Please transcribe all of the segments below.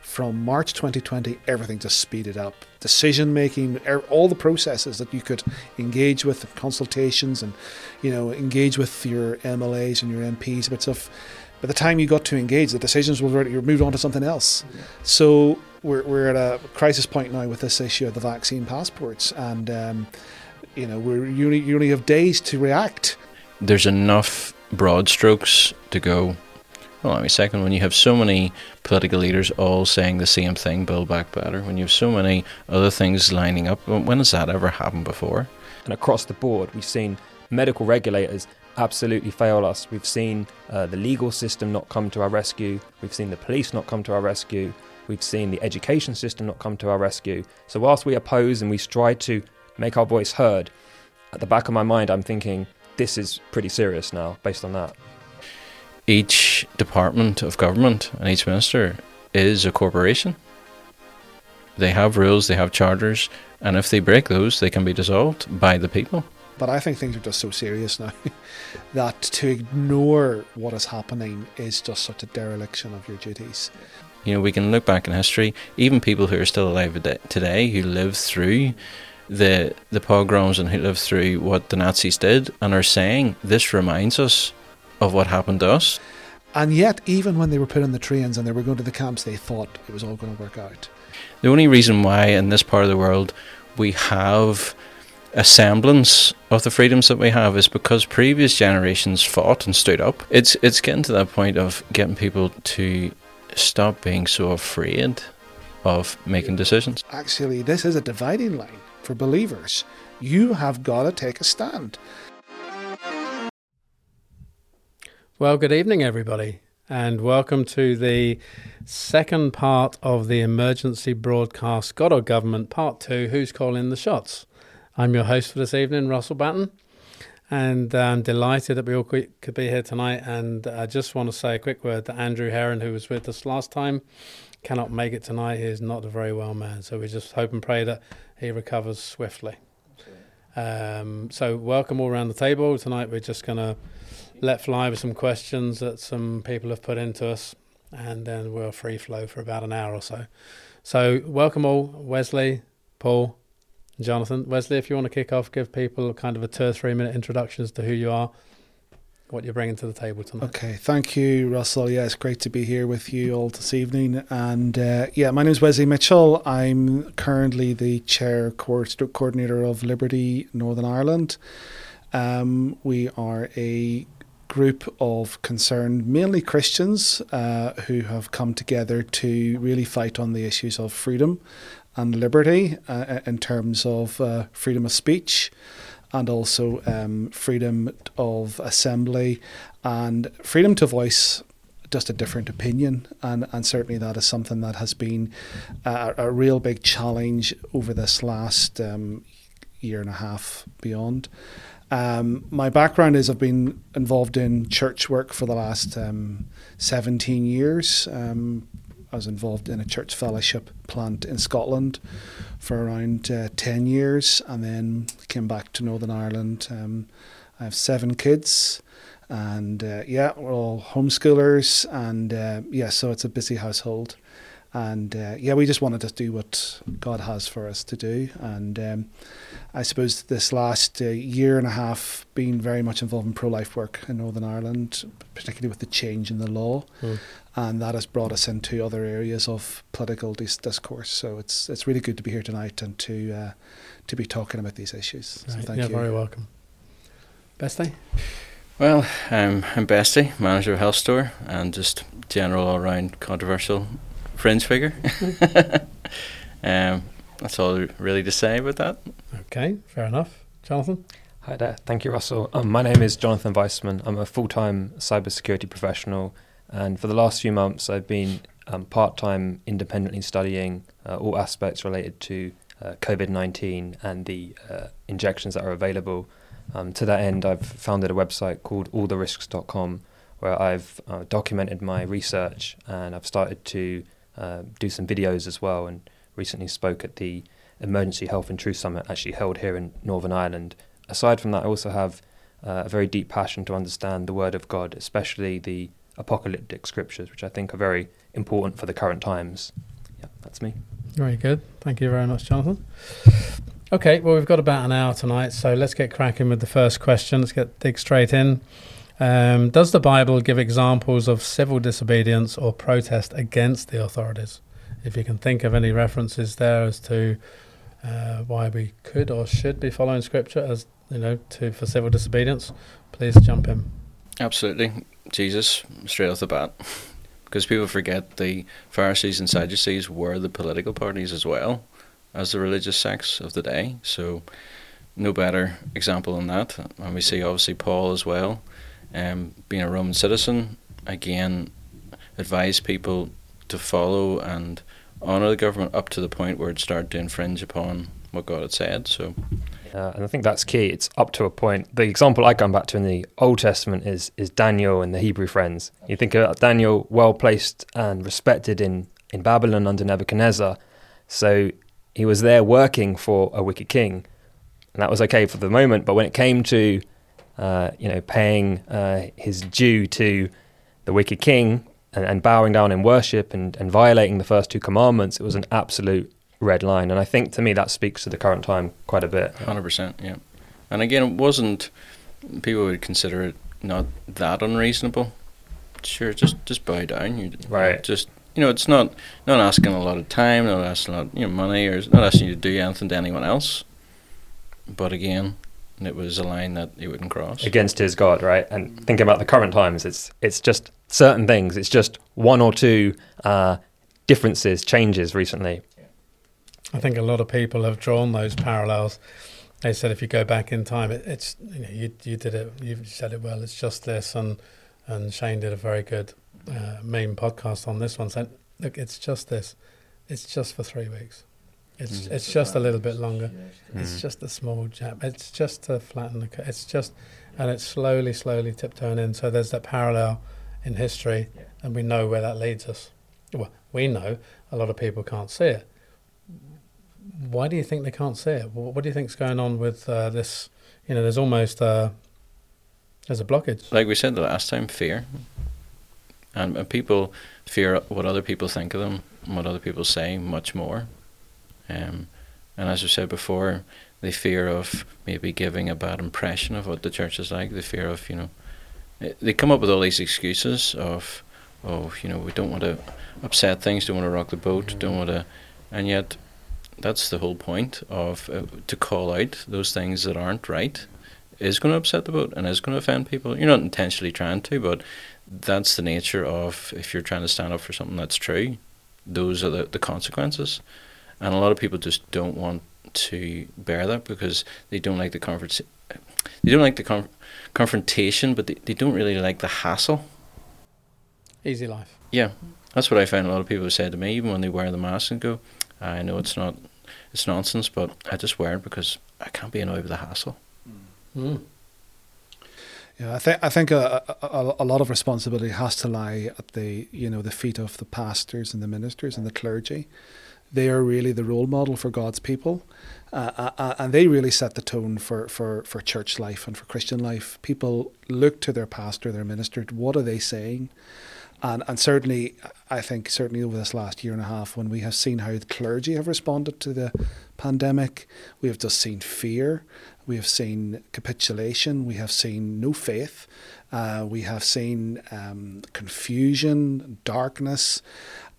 from March 2020, everything just speeded up. Decision making, all the processes that you could engage with, consultations, and you know engage with your MLAs and your MPs about stuff. By the time you got to engage, the decisions were already moved on to something else. So we're, we're at a crisis point now with this issue of the vaccine passports, and um, you know we're you you only have days to react. There's enough broad strokes to go well, on a second, when you have so many political leaders all saying the same thing, build back better, when you have so many other things lining up, when has that ever happened before? And across the board, we've seen medical regulators absolutely fail us. We've seen uh, the legal system not come to our rescue. We've seen the police not come to our rescue. We've seen the education system not come to our rescue. So, whilst we oppose and we strive to make our voice heard, at the back of my mind, I'm thinking this is pretty serious now based on that each department of government and each minister is a corporation. They have rules, they have charters, and if they break those, they can be dissolved by the people. But I think things are just so serious now that to ignore what is happening is just such a dereliction of your duties. You know, we can look back in history, even people who are still alive today who lived through the the pogroms and who lived through what the Nazis did and are saying this reminds us of what happened to us. And yet, even when they were put in the trains and they were going to the camps, they thought it was all going to work out. The only reason why in this part of the world we have a semblance of the freedoms that we have is because previous generations fought and stood up. It's it's getting to that point of getting people to stop being so afraid of making decisions. Actually, this is a dividing line for believers. You have got to take a stand. Well, good evening, everybody, and welcome to the second part of the emergency broadcast Goddard Government Part 2 Who's Calling the Shots? I'm your host for this evening, Russell Batten, and I'm delighted that we all could be here tonight. And I just want to say a quick word to Andrew Heron, who was with us last time. Cannot make it tonight. He is not a very well man, so we just hope and pray that he recovers swiftly. Um, so, welcome all around the table. Tonight, we're just going to let fly with some questions that some people have put into us, and then we'll free flow for about an hour or so. So, welcome all, Wesley, Paul, Jonathan. Wesley, if you want to kick off, give people kind of a two or three minute introduction as to who you are, what you're bringing to the table tonight. Okay, thank you, Russell. Yeah, it's great to be here with you all this evening. And uh, yeah, my name is Wesley Mitchell. I'm currently the chair co- coordinator of Liberty Northern Ireland. Um, we are a group of concerned, mainly Christians, uh, who have come together to really fight on the issues of freedom and liberty uh, in terms of uh, freedom of speech and also um, freedom of assembly and freedom to voice just a different opinion. And, and certainly that is something that has been a, a real big challenge over this last um, year and a half beyond. Um, my background is I've been involved in church work for the last um, 17 years. Um, I was involved in a church fellowship plant in Scotland for around uh, 10 years and then came back to Northern Ireland. Um, I have seven kids and uh, yeah, we're all homeschoolers and uh, yeah, so it's a busy household. And uh, yeah, we just wanted to do what God has for us to do. And um, I suppose this last uh, year and a half been very much involved in pro life work in Northern Ireland, particularly with the change in the law. Mm. And that has brought us into other areas of political dis- discourse. So it's it's really good to be here tonight and to uh, to be talking about these issues. Right. So thank yeah, you. very welcome. Bestie? Well, um, I'm Bestie, manager of Health Store, and just general all round controversial fringe figure. um, that's all really to say about that. Okay, fair enough. Jonathan? Hi there. Thank you, Russell. Um, my name is Jonathan Weissman. I'm a full time cybersecurity professional, and for the last few months, I've been um, part time independently studying uh, all aspects related to uh, COVID 19 and the uh, injections that are available. Um, to that end, I've founded a website called alltherisks.com where I've uh, documented my research and I've started to uh, do some videos as well, and recently spoke at the Emergency Health and Truth Summit, actually held here in Northern Ireland. Aside from that, I also have uh, a very deep passion to understand the Word of God, especially the apocalyptic scriptures, which I think are very important for the current times. Yeah, that's me. Very good. Thank you very much, Jonathan. Okay, well, we've got about an hour tonight, so let's get cracking with the first question. Let's get dig straight in. Um, does the Bible give examples of civil disobedience or protest against the authorities? If you can think of any references there as to uh, why we could or should be following Scripture as you know to for civil disobedience, please jump in. Absolutely, Jesus straight off the bat, because people forget the Pharisees and Sadducees were the political parties as well as the religious sects of the day. So, no better example than that. And we see obviously Paul as well, um, being a Roman citizen, again, advised people to follow and honour the government up to the point where it started to infringe upon what God had said. So, uh, and I think that's key. It's up to a point. The example I come back to in the Old Testament is is Daniel and the Hebrew friends. You think about Daniel, well placed and respected in in Babylon under Nebuchadnezzar. So he was there working for a wicked king, and that was okay for the moment. But when it came to, uh, you know, paying uh, his due to the wicked king and, and bowing down in worship and, and violating the first two commandments, it was an absolute red line. And I think to me that speaks to the current time quite a bit. Hundred percent, yeah. And again, it wasn't. People would consider it not that unreasonable. Sure, just just bow down. You, right. Just you know, it's not not asking a lot of time, not asking a lot, you know, money, or not asking you to do anything to anyone else. But again, it was a line that he wouldn't cross against his God, right? And thinking about the current times, it's it's just certain things. It's just one or two uh, differences, changes recently. I think a lot of people have drawn those parallels. They said if you go back in time, it, it's you know you you did it, you said it well. It's just this, and and Shane did a very good uh, main podcast on this one said, look, it's just this. It's just for three weeks. It's mm. it's just a little bit longer. Mm. It's just a small jab. It's just to flatten the. It's just, and it's slowly, slowly tiptoeing in. So there's that parallel in history, yeah. and we know where that leads us. Well, we know a lot of people can't see it. Why do you think they can't see it? What do you think's going on with uh, this? You know, there's almost uh, there's a blockage. Like we said the last time, fear and, and people fear what other people think of them, what other people say, much more. Um, and as I said before, the fear of maybe giving a bad impression of what the church is like, the fear of you know, they come up with all these excuses of, oh, you know, we don't want to upset things, don't want to rock the boat, mm-hmm. don't want to, and yet, that's the whole point of uh, to call out those things that aren't right is going to upset the boat and is going to offend people. You're not intentionally trying to, but that's the nature of if you're trying to stand up for something that's true, those are the, the consequences. And a lot of people just don't want to bear that because they don't like the conference they don't like the con- confrontation but they, they don't really like the hassle easy life yeah that's what i find a lot of people say to me even when they wear the mask and go i know it's not it's nonsense but i just wear it because i can't be annoyed with the hassle mm. Yeah, I think I think a, a, a, lot of responsibility has to lie at the you know the feet of the pastors and the ministers and the clergy. They are really the role model for God's people, uh, uh, uh, and they really set the tone for, for, for church life and for Christian life. People look to their pastor, their minister. What are they saying? And and certainly, I think certainly over this last year and a half, when we have seen how the clergy have responded to the pandemic, we have just seen fear we have seen capitulation. We have seen no faith. Uh, we have seen um, confusion, darkness,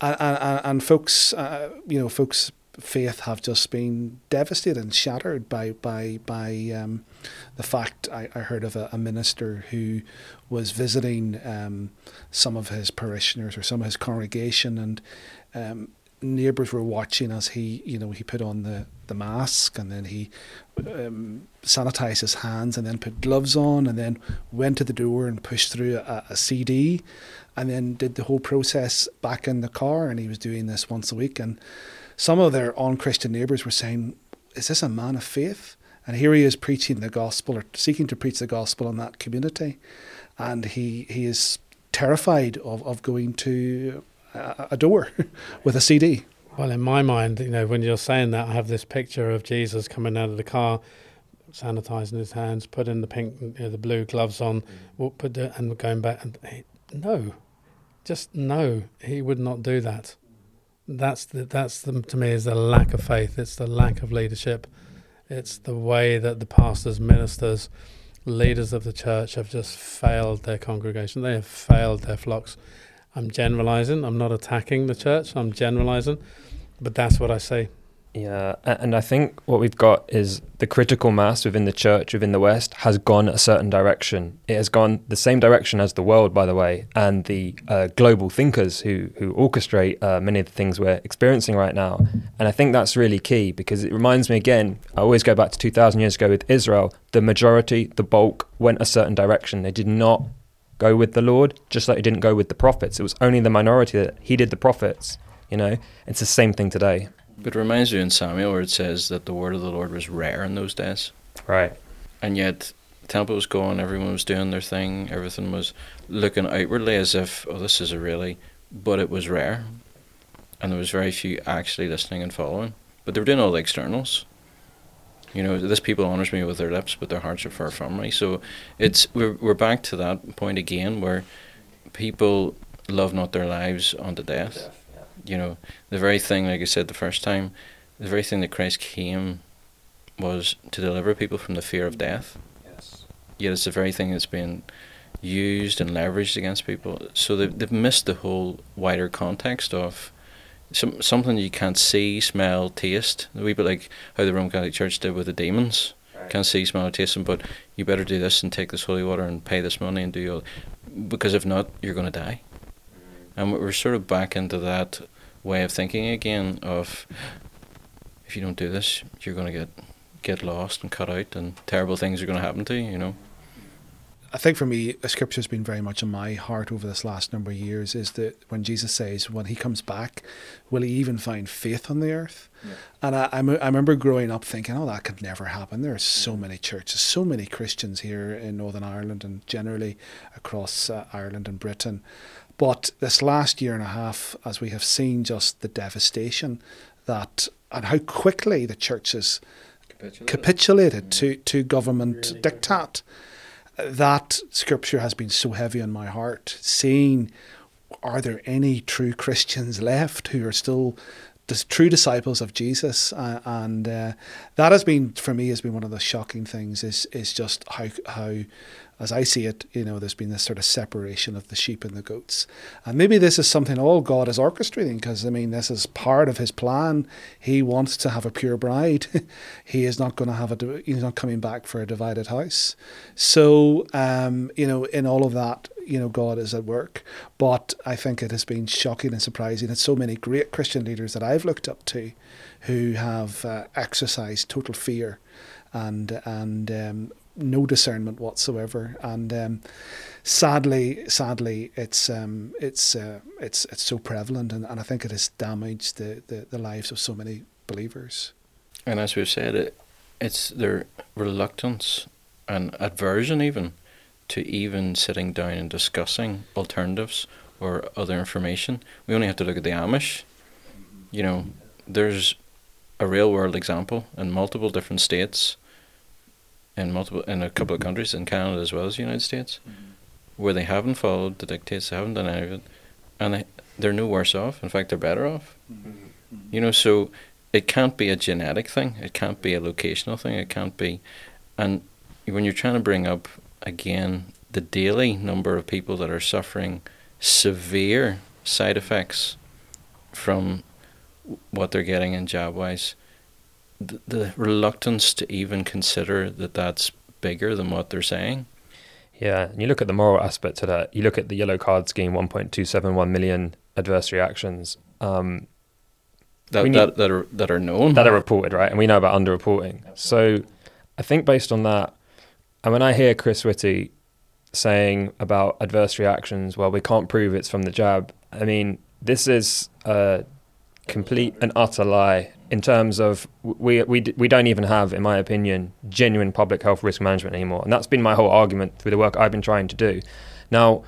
and, and, and folks, uh, you know, folks' faith have just been devastated and shattered by by by um, the fact I, I heard of a, a minister who was visiting um, some of his parishioners or some of his congregation and um, neighbors were watching as he you know he put on the the mask and then he um, sanitized his hands and then put gloves on and then went to the door and pushed through a, a, CD and then did the whole process back in the car and he was doing this once a week and some of their on Christian neighbors were saying is this a man of faith and here he is preaching the gospel or seeking to preach the gospel in that community and he he is terrified of, of going to a, a door with a CD well, in my mind, you know, when you're saying that, I have this picture of Jesus coming out of the car, sanitizing his hands, putting the pink, you know, the blue gloves on, mm. put the, and going back. And no, just no, he would not do that. that's the, that's the, to me is the lack of faith. It's the lack of leadership. It's the way that the pastors, ministers, leaders of the church have just failed their congregation. They have failed their flocks. I'm generalizing. I'm not attacking the church. I'm generalizing, but that's what I see. Yeah, and I think what we've got is the critical mass within the church, within the West, has gone a certain direction. It has gone the same direction as the world, by the way, and the uh, global thinkers who who orchestrate uh, many of the things we're experiencing right now. And I think that's really key because it reminds me again. I always go back to 2,000 years ago with Israel. The majority, the bulk, went a certain direction. They did not go with the Lord, just like he didn't go with the prophets. It was only the minority that heeded the prophets. You know, it's the same thing today. It reminds you in Samuel where it says that the word of the Lord was rare in those days. Right. And yet, temple was going, everyone was doing their thing, everything was looking outwardly as if, oh, this is a really, but it was rare. And there was very few actually listening and following. But they were doing all the externals. You know, this people honors me with their lips, but their hearts are far from me. So it's we're we're back to that point again where people love not their lives unto death you know, the very thing, like I said the first time, the very thing that Christ came was to deliver people from the fear of death. Yes. Yet it's the very thing that's been used and leveraged against people. So they've, they've missed the whole wider context of some, something you can't see, smell, taste. A wee bit like how the Roman Catholic Church did with the demons. Right. Can't see, smell, or taste them, but you better do this and take this holy water and pay this money and do all. Because if not, you're going to die. And we're sort of back into that way of thinking again of if you don't do this, you're going to get get lost and cut out, and terrible things are going to happen to you. You know. I think for me, a scripture has been very much in my heart over this last number of years is that when Jesus says, when he comes back, will he even find faith on the earth? Yeah. And I, I, remember growing up thinking, oh, that could never happen. There are so many churches, so many Christians here in Northern Ireland and generally across uh, Ireland and Britain. But this last year and a half, as we have seen just the devastation that and how quickly the church has capitulated, capitulated mm. to, to government really diktat, that scripture has been so heavy on my heart. Seeing are there any true Christians left who are still the true disciples of Jesus, uh, and uh, that has been for me has been one of the shocking things. Is is just how how as I see it, you know, there's been this sort of separation of the sheep and the goats. And maybe this is something all God is orchestrating because, I mean, this is part of his plan. He wants to have a pure bride. he is not going to have a, he's not coming back for a divided house. So, um, you know, in all of that, you know, God is at work. But I think it has been shocking and surprising that so many great Christian leaders that I've looked up to who have uh, exercised total fear and and um, no discernment whatsoever, and um, sadly, sadly, it's um, it's uh, it's it's so prevalent, and, and I think it has damaged the, the, the lives of so many believers. And as we've said, it it's their reluctance and aversion even to even sitting down and discussing alternatives or other information. We only have to look at the Amish. You know, there's a real world example in multiple different states in multiple in a couple of countries in Canada as well as the United States, mm-hmm. where they haven't followed the dictates, they haven't done any of it, and they they're no worse off. In fact, they're better off. Mm-hmm. You know, so it can't be a genetic thing. It can't be a locational thing. It can't be, and when you're trying to bring up again the daily number of people that are suffering severe side effects from what they're getting in jab wise the, the reluctance to even consider that that's bigger than what they're saying. Yeah, and you look at the moral aspect to that. You look at the yellow card scheme, 1.271 million adverse reactions. Um, that, need, that, that, are, that are known. That are reported, right? And we know about underreporting. So I think based on that, and when I hear Chris Whitty saying about adverse reactions, well, we can't prove it's from the jab, I mean, this is a complete and utter lie in terms of we, we, we don't even have, in my opinion, genuine public health risk management anymore. And that's been my whole argument through the work I've been trying to do. Now,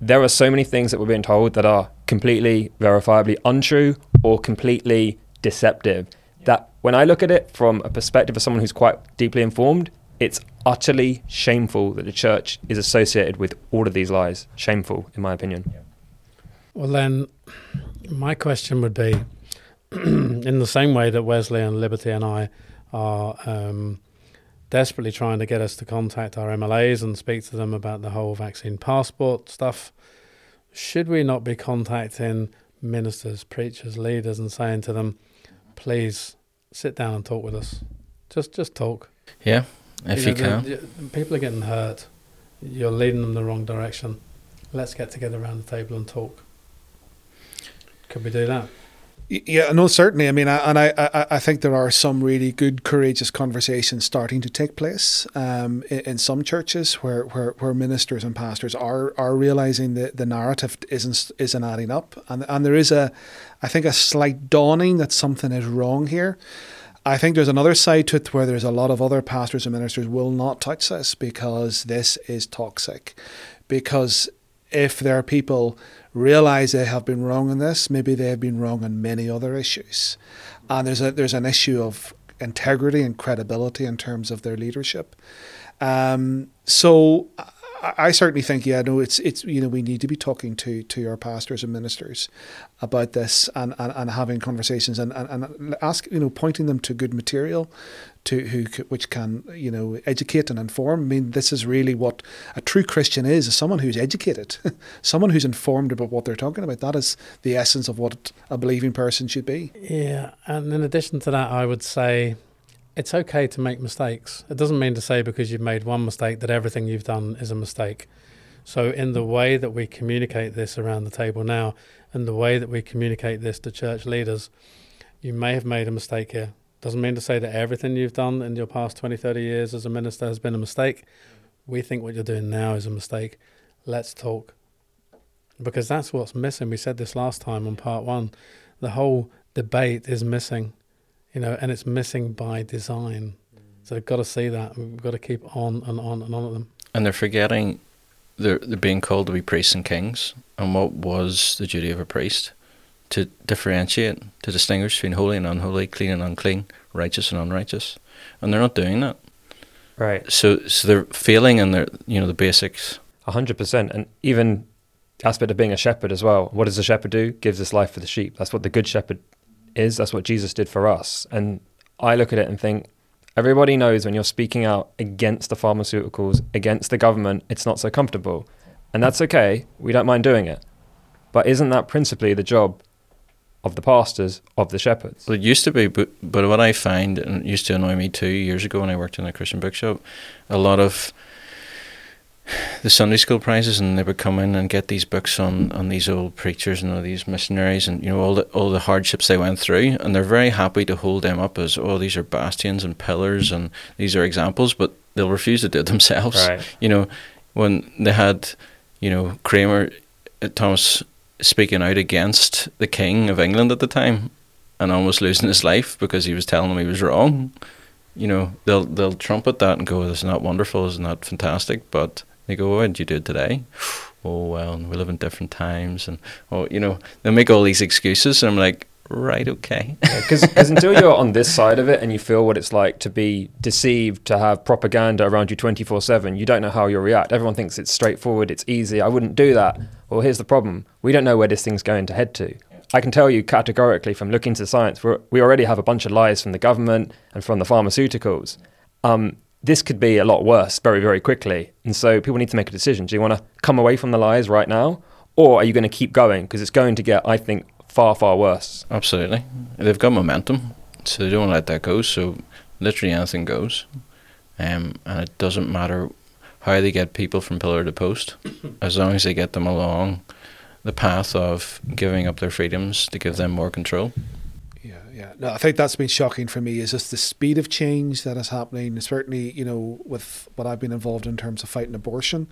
there are so many things that we're being told that are completely verifiably untrue or completely deceptive that when I look at it from a perspective of someone who's quite deeply informed, it's utterly shameful that the church is associated with all of these lies. Shameful, in my opinion. Well, then, my question would be in the same way that Wesley and Liberty and I are um, desperately trying to get us to contact our MLAs and speak to them about the whole vaccine passport stuff, should we not be contacting ministers, preachers, leaders, and saying to them, please sit down and talk with us? Just, just talk. Yeah, if you, know, can. the- the- people are getting hurt. You're leading them the wrong direction. Let's get together around the table and talk. Could we do that? Yeah, no, certainly. I mean, I, and I, I, I think there are some really good, courageous conversations starting to take place um, in, in some churches where, where, where ministers and pastors are are realizing that the narrative isn't isn't adding up, and and there is a, I think, a slight dawning that something is wrong here. I think there's another side to it where there's a lot of other pastors and ministers will not touch this because this is toxic, because if there are people realize they have been wrong on this, maybe they have been wrong on many other issues, and there's a there's an issue of integrity and credibility in terms of their leadership. Um, so I, certainly think, yeah, no, it's it's you know we need to be talking to to our pastors and ministers about this and, and, and having conversations and, and, and ask you know pointing them to good material to who which can you know educate and inform. I mean, this is really what a true Christian is: is someone who's educated, someone who's informed about what they're talking about. That is the essence of what a believing person should be. Yeah, and in addition to that, I would say it's okay to make mistakes. It doesn't mean to say because you've made one mistake that everything you've done is a mistake. So, in the way that we communicate this around the table now, and the way that we communicate this to church leaders, you may have made a mistake here. Doesn't mean to say that everything you've done in your past 20, 30 years as a minister has been a mistake. We think what you're doing now is a mistake. Let's talk. Because that's what's missing. We said this last time on part one. The whole debate is missing, you know, and it's missing by design. Mm. So we've got to see that. We've got to keep on and on and on at them. And they're forgetting they're, they're being called to be priests and kings. And what was the duty of a priest? To differentiate, to distinguish between holy and unholy, clean and unclean, righteous and unrighteous. And they're not doing that. Right. So so they're failing in their you know the basics. A hundred percent, and even the aspect of being a shepherd as well. What does a shepherd do? Gives his life for the sheep. That's what the good shepherd is. That's what Jesus did for us. And I look at it and think, everybody knows when you're speaking out against the pharmaceuticals, against the government, it's not so comfortable, and that's okay. We don't mind doing it, but isn't that principally the job of the pastors of the shepherds? Well, it used to be, but but what I find and it used to annoy me two years ago when I worked in a Christian bookshop, a lot of the Sunday school prizes, and they would come in and get these books on, on these old preachers and all these missionaries, and you know all the all the hardships they went through, and they're very happy to hold them up as oh these are bastions and pillars and these are examples, but they'll refuse to do it themselves. Right. You know, when they had, you know, Cranmer, uh, Thomas speaking out against the King of England at the time, and almost losing his life because he was telling them he was wrong. You know, they'll they'll trumpet that and go, "Isn't that wonderful? Isn't that fantastic?" But they go, "Why did you do it today?" Oh well, we live in different times, and oh, you know, they make all these excuses, and I'm like, right, okay. Because until you're on this side of it and you feel what it's like to be deceived, to have propaganda around you 24 7, you don't know how you'll react. Everyone thinks it's straightforward, it's easy. I wouldn't do that. Well, here's the problem we don't know where this thing's going to head to. I can tell you categorically from looking to science, we're, we already have a bunch of lies from the government and from the pharmaceuticals. Um, this could be a lot worse very, very quickly. And so people need to make a decision. Do you want to come away from the lies right now? Or are you going to keep going? Because it's going to get, I think, far, far worse. Absolutely. They've got momentum, so they don't want to let that go. So literally anything goes. Um, and it doesn't matter how they get people from pillar to post, as long as they get them along the path of giving up their freedoms to give them more control. Yeah. No, I think that's been shocking for me. Is just the speed of change that is happening. Certainly, you know, with what I've been involved in terms of fighting abortion,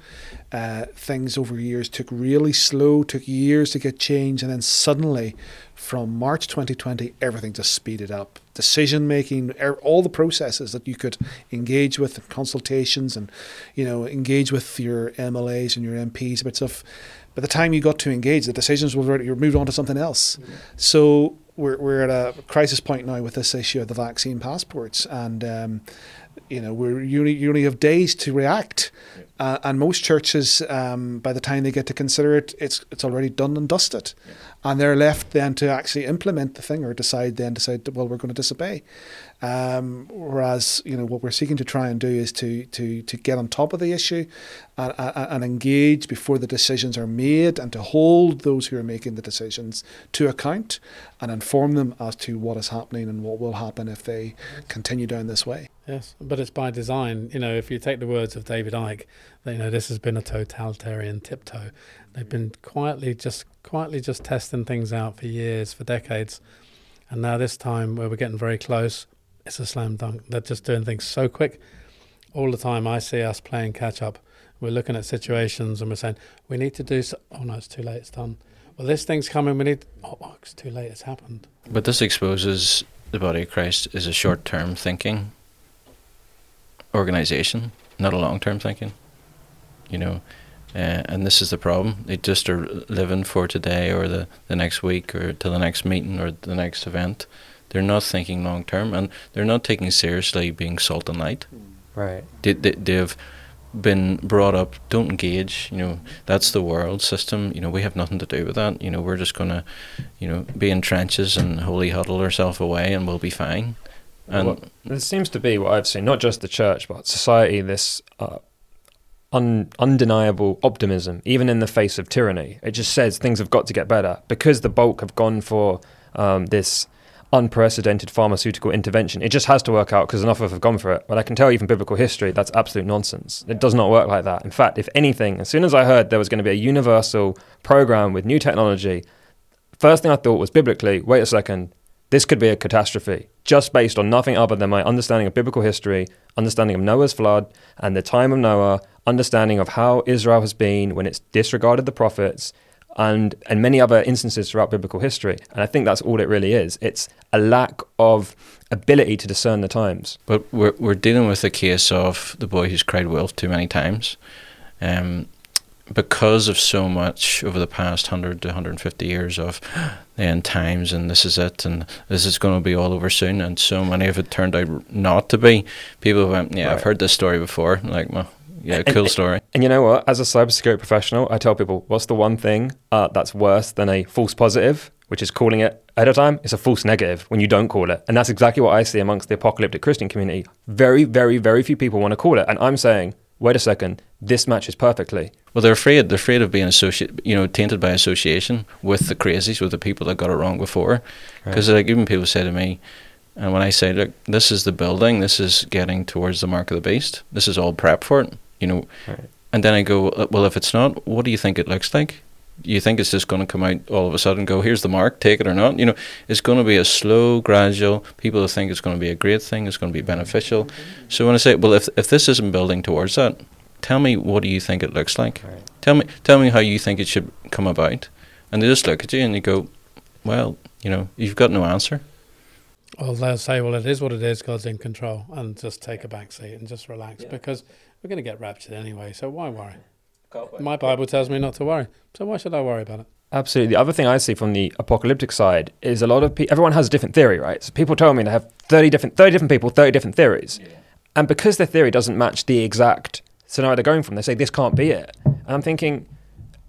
uh, things over years took really slow. Took years to get change, and then suddenly, from March 2020, everything just speeded up. Decision making, er, all the processes that you could engage with, consultations, and you know, engage with your MLAs and your MPs about stuff. By the time you got to engage, the decisions were already, moved on to something else. So we're we're at a crisis point now with this issue of the vaccine passports, and um, you know we're you only, you only have days to react, Uh, and most churches, um, by the time they get to consider it, it's it's already done and dusted, yeah. and they're left then to actually implement the thing or decide then decide well we're going to disobey. Um, whereas you know what we're seeking to try and do is to to to get on top of the issue and, and engage before the decisions are made and to hold those who are making the decisions to account and inform them as to what is happening and what will happen if they continue down this way. Yes, but it's by design. You know, if you take the words of David Icke, you know this has been a totalitarian tiptoe. They've been quietly just quietly just testing things out for years, for decades, and now this time where we're getting very close, it's a slam dunk. They're just doing things so quick. All the time, I see us playing catch up. We're looking at situations and we're saying we need to do. So- oh no, it's too late. It's done. Well, this thing's coming. We need. Oh, oh, it's too late. It's happened. But this exposes the body of Christ as a short-term thinking organization, not a long-term thinking. You know, uh, and this is the problem. They just are living for today or the, the next week or to the next meeting or the next event. They're not thinking long term and they're not taking seriously being salt and light. Right. They, they, they've been brought up, don't engage, you know, that's the world system, you know, we have nothing to do with that, you know, we're just going to, you know, be in trenches and holy huddle ourselves away and we'll be fine. And well, it seems to be what I've seen, not just the church, but society, this uh, un- undeniable optimism, even in the face of tyranny. It just says things have got to get better because the bulk have gone for um, this unprecedented pharmaceutical intervention. It just has to work out because enough of have gone for it. But I can tell you from biblical history, that's absolute nonsense. It does not work like that. In fact, if anything, as soon as I heard there was going to be a universal program with new technology, first thing I thought was biblically, wait a second, this could be a catastrophe, just based on nothing other than my understanding of biblical history, understanding of Noah's flood and the time of Noah, understanding of how Israel has been when it's disregarded the prophets, and and many other instances throughout biblical history. And I think that's all it really is. It's a lack of ability to discern the times. But we're we're dealing with a case of the boy who's cried wolf too many times. Um, because of so much over the past 100 to 150 years of the end times and this is it and this is going to be all over soon and so many of it turned out not to be people went yeah right. i've heard this story before like well yeah, cool and, story. And you know what? As a cybersecurity professional, I tell people, what's the one thing uh, that's worse than a false positive, which is calling it ahead of time? It's a false negative when you don't call it. And that's exactly what I see amongst the apocalyptic Christian community. Very, very, very few people want to call it. And I'm saying, wait a second, this matches perfectly. Well, they're afraid. They're afraid of being associated, you know, tainted by association with the crazies, with the people that got it wrong before. Because right. like even people say to me, and when I say, look, this is the building, this is getting towards the mark of the beast. This is all prep for it you know. Right. And then I go, uh, well, if it's not, what do you think it looks like? You think it's just going to come out all of a sudden? Go, here's the mark, take it or not. You know, it's going to be a slow, gradual. People think it's going to be a great thing. It's going to be beneficial. So when I say, well, if if this isn't building towards that, tell me what do you think it looks like? Right. Tell me, tell me how you think it should come about. And they just look at you and you go, well, you know, you've got no answer. Well, they'll say, well, it is what it is. God's in control, and just take a back seat and just relax yeah. because we're going to get raptured anyway, so why worry? My Bible tells me not to worry, so why should I worry about it? Absolutely. The other thing I see from the apocalyptic side is a lot of people, everyone has a different theory, right? So people tell me they have 30 different, 30 different people, 30 different theories. Yeah. And because their theory doesn't match the exact scenario they're going from, they say this can't be it. And I'm thinking,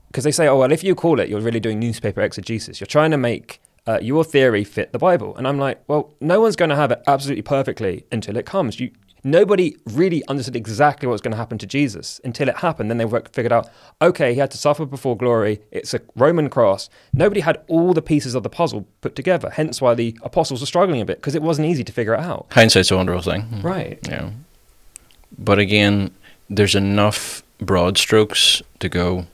because they say, oh, well, if you call it, you're really doing newspaper exegesis. You're trying to make uh, your theory fit the Bible. And I'm like, well, no one's going to have it absolutely perfectly until it comes. You, Nobody really understood exactly what was going to happen to Jesus until it happened. Then they figured out, okay, he had to suffer before glory. It's a Roman cross. Nobody had all the pieces of the puzzle put together. Hence why the apostles were struggling a bit because it wasn't easy to figure it out. Hindsight's a wonderful thing. Hmm. Right. Yeah. But again, there's enough broad strokes to go.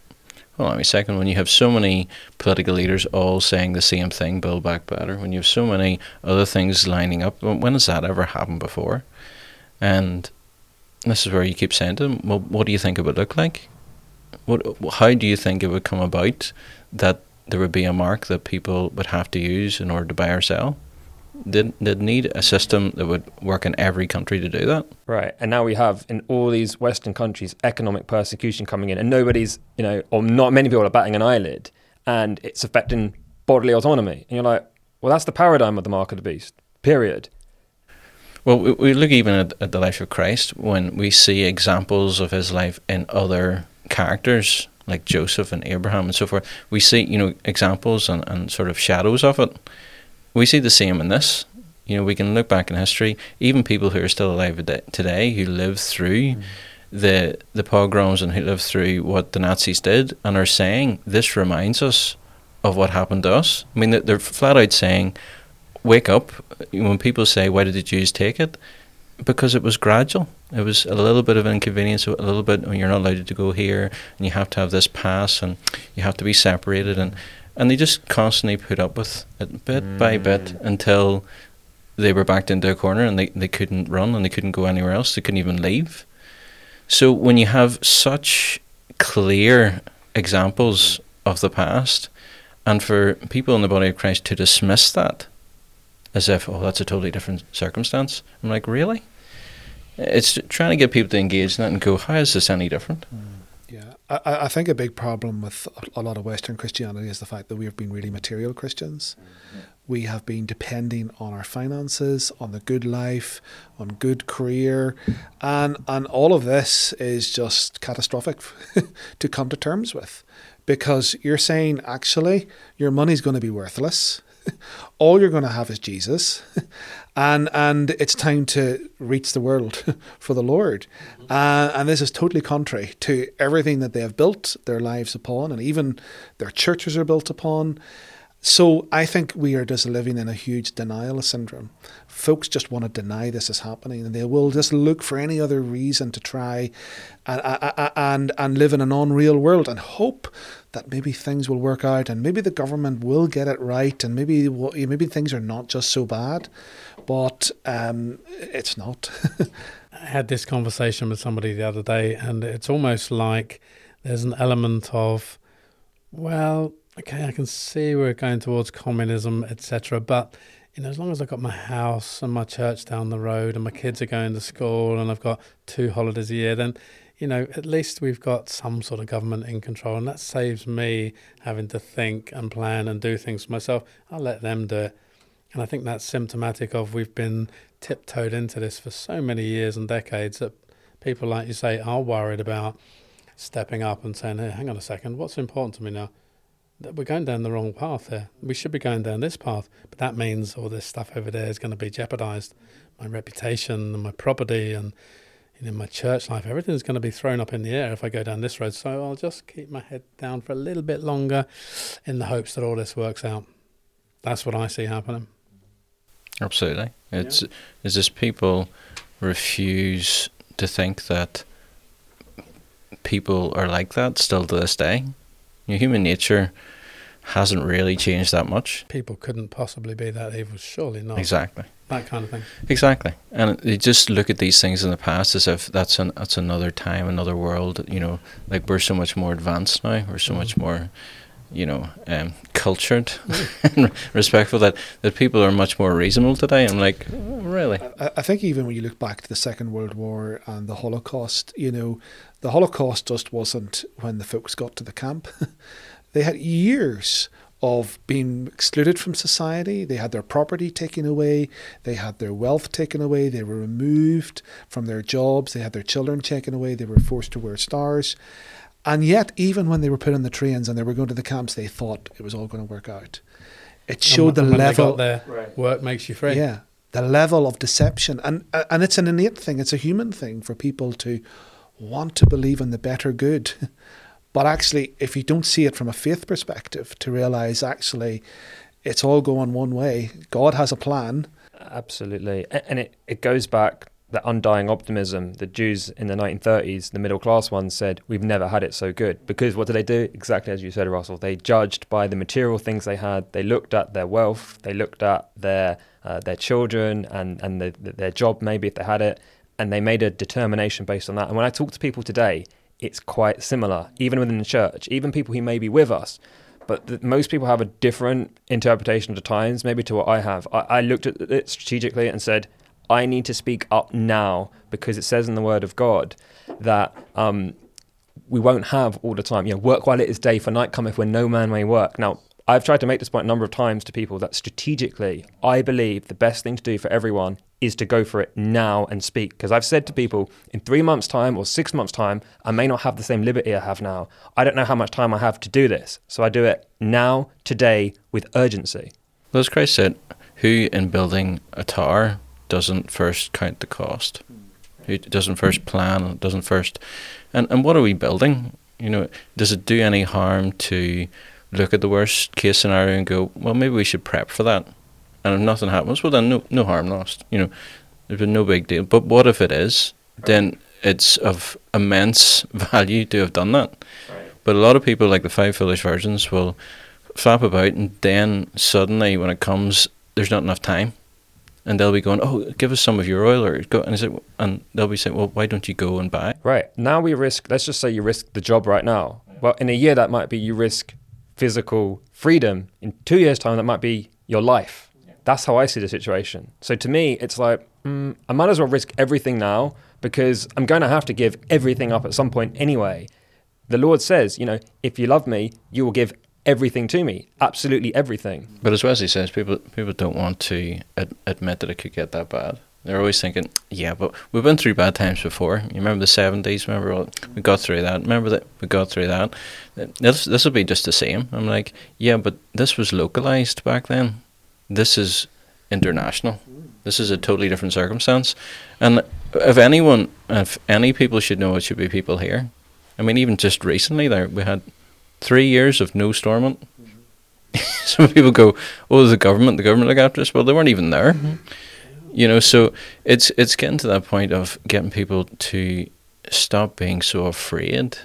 hold on a second. When you have so many political leaders all saying the same thing, build back better. When you have so many other things lining up, when has that ever happened before? And this is where you keep saying to them, well, what do you think it would look like? What, how do you think it would come about that there would be a mark that people would have to use in order to buy or sell? Did did need a system that would work in every country to do that? Right, and now we have in all these Western countries economic persecution coming in, and nobody's you know, or not many people are batting an eyelid, and it's affecting bodily autonomy. And you're like, well, that's the paradigm of the mark of the beast. Period. Well, we, we look even at, at the life of Christ when we see examples of his life in other characters like Joseph and Abraham and so forth. We see, you know, examples and, and sort of shadows of it. We see the same in this. You know, we can look back in history, even people who are still alive today who lived through mm. the the pogroms and who lived through what the Nazis did and are saying this reminds us of what happened to us. I mean, they're flat out saying wake up when people say, "Why did the Jews take it?" Because it was gradual. It was a little bit of inconvenience, a little bit. When you're not allowed to go here, and you have to have this pass, and you have to be separated, and and they just constantly put up with it bit mm. by bit until they were backed into a corner and they, they couldn't run and they couldn't go anywhere else. They couldn't even leave. So when you have such clear examples of the past, and for people in the body of Christ to dismiss that as if, oh, that's a totally different circumstance. I'm like, really? It's trying to get people to engage in that and go, how is this any different? Mm, yeah, I, I think a big problem with a lot of Western Christianity is the fact that we have been really material Christians. Mm-hmm. We have been depending on our finances, on the good life, on good career, and and all of this is just catastrophic to come to terms with, because you're saying actually your money's going to be worthless all you're going to have is Jesus, and and it's time to reach the world for the Lord, mm-hmm. uh, and this is totally contrary to everything that they have built their lives upon, and even their churches are built upon. So I think we are just living in a huge denial syndrome. Folks just want to deny this is happening, and they will just look for any other reason to try and and and live in an unreal world and hope that maybe things will work out, and maybe the government will get it right, and maybe maybe things are not just so bad, but um, it's not. I had this conversation with somebody the other day, and it's almost like there's an element of, well okay, I can see we're going towards communism, etc. But you know, as long as I've got my house and my church down the road, and my kids are going to school, and I've got two holidays a year, then you know, at least we've got some sort of government in control, and that saves me having to think and plan and do things for myself. I'll let them do it. And I think that's symptomatic of we've been tiptoed into this for so many years and decades that people, like you say, are worried about stepping up and saying, hey, hang on a second, what's important to me now? we're going down the wrong path here. We should be going down this path, but that means all this stuff over there is going to be jeopardized. My reputation and my property and know, my church life, everything's going to be thrown up in the air if I go down this road. So I'll just keep my head down for a little bit longer in the hopes that all this works out. That's what I see happening. Absolutely. It's yeah. is this people refuse to think that people are like that still to this day. Your human nature hasn't really changed that much. People couldn't possibly be that evil, surely not. Exactly. That kind of thing. Exactly, and you just look at these things in the past as if that's an that's another time, another world. You know, like we're so much more advanced now. We're so mm. much more, you know, um, cultured, and respectful. That that people are much more reasonable today. I'm like, oh, really. I, I think even when you look back to the Second World War and the Holocaust, you know, the Holocaust just wasn't when the folks got to the camp. they had years of being excluded from society. They had their property taken away. They had their wealth taken away. They were removed from their jobs. They had their children taken away. They were forced to wear stars. And yet, even when they were put on the trains and they were going to the camps, they thought it was all going to work out. It showed the level. There, right. Work makes you free. Yeah, the level of deception, and uh, and it's an innate thing. It's a human thing for people to want to believe in the better good. but actually, if you don't see it from a faith perspective, to realize actually it's all going one way, God has a plan. Absolutely. And it, it goes back that undying optimism. The Jews in the 1930s, the middle class ones, said, We've never had it so good. Because what did they do? Exactly as you said, Russell. They judged by the material things they had. They looked at their wealth. They looked at their uh, their children and, and the, their job, maybe if they had it and they made a determination based on that. And when I talk to people today, it's quite similar, even within the church, even people who may be with us. But the, most people have a different interpretation of the times, maybe to what I have. I, I looked at it strategically and said, I need to speak up now because it says in the Word of God that um, we won't have all the time. You know, work while it is day, for night cometh when no man may work. Now, I've tried to make this point a number of times to people that strategically, I believe the best thing to do for everyone is to go for it now and speak. Because I've said to people, in three months' time or six months' time, I may not have the same liberty I have now. I don't know how much time I have to do this. So I do it now, today, with urgency. As Christ said, who in building a tower doesn't first count the cost? Who doesn't first plan, doesn't first. And, and what are we building? You know, does it do any harm to look at the worst case scenario and go, well, maybe we should prep for that? And if nothing happens, well, then no, no harm lost. You know, there's been no big deal. But what if it is? Then it's of immense value to have done that. But a lot of people, like the five foolish virgins, will flap about, and then suddenly, when it comes, there's not enough time, and they'll be going, "Oh, give us some of your oil," or go, and is it, and they'll be saying, "Well, why don't you go and buy?" Right now, we risk. Let's just say you risk the job right now. Well, in a year, that might be you risk physical freedom. In two years' time, that might be your life. That's how I see the situation. So to me, it's like mm, I might as well risk everything now because I'm going to have to give everything up at some point anyway. The Lord says, you know, if you love me, you will give everything to me, absolutely everything. But as Wesley says, people people don't want to ad- admit that it could get that bad. They're always thinking, yeah, but we've been through bad times before. You remember the seventies? Remember all, we got through that. Remember that we got through that. This this will be just the same. I'm like, yeah, but this was localized back then. This is international. This is a totally different circumstance. And if anyone, if any people should know, it should be people here. I mean, even just recently, there we had three years of no stormont. Some people go, "Oh, the government, the government look after us." Well, they weren't even there. Mm-hmm. You know, so it's it's getting to that point of getting people to stop being so afraid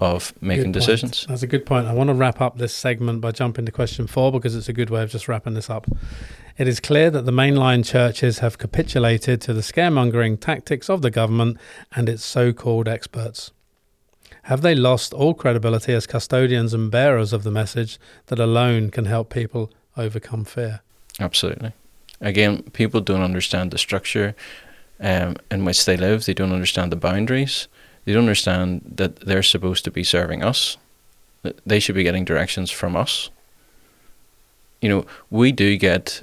of making decisions. That's a good point. I want to wrap up this segment by jumping to question four because it's a good way of just wrapping this up. It is clear that the mainline churches have capitulated to the scaremongering tactics of the government and its so called experts. Have they lost all credibility as custodians and bearers of the message that alone can help people overcome fear? Absolutely. Again, people don't understand the structure um, in which they live, they don't understand the boundaries, they don't understand that they're supposed to be serving us, they should be getting directions from us. You know, we do get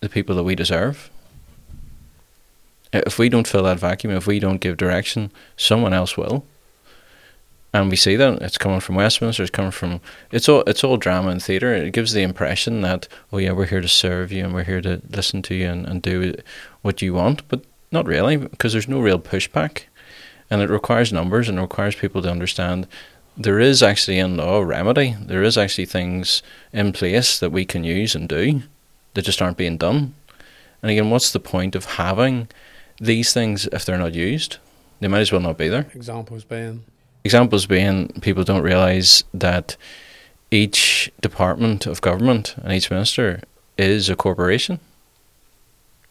the people that we deserve. If we don't fill that vacuum, if we don't give direction, someone else will and we see that it's coming from Westminster. It's coming from it's all it's all drama and theatre. It gives the impression that oh yeah, we're here to serve you and we're here to listen to you and, and do what you want, but not really because there's no real pushback, and it requires numbers and it requires people to understand there is actually in law a remedy. There is actually things in place that we can use and do that just aren't being done. And again, what's the point of having these things if they're not used? They might as well not be there. Examples being Examples being people don't realise that each department of government and each minister is a corporation.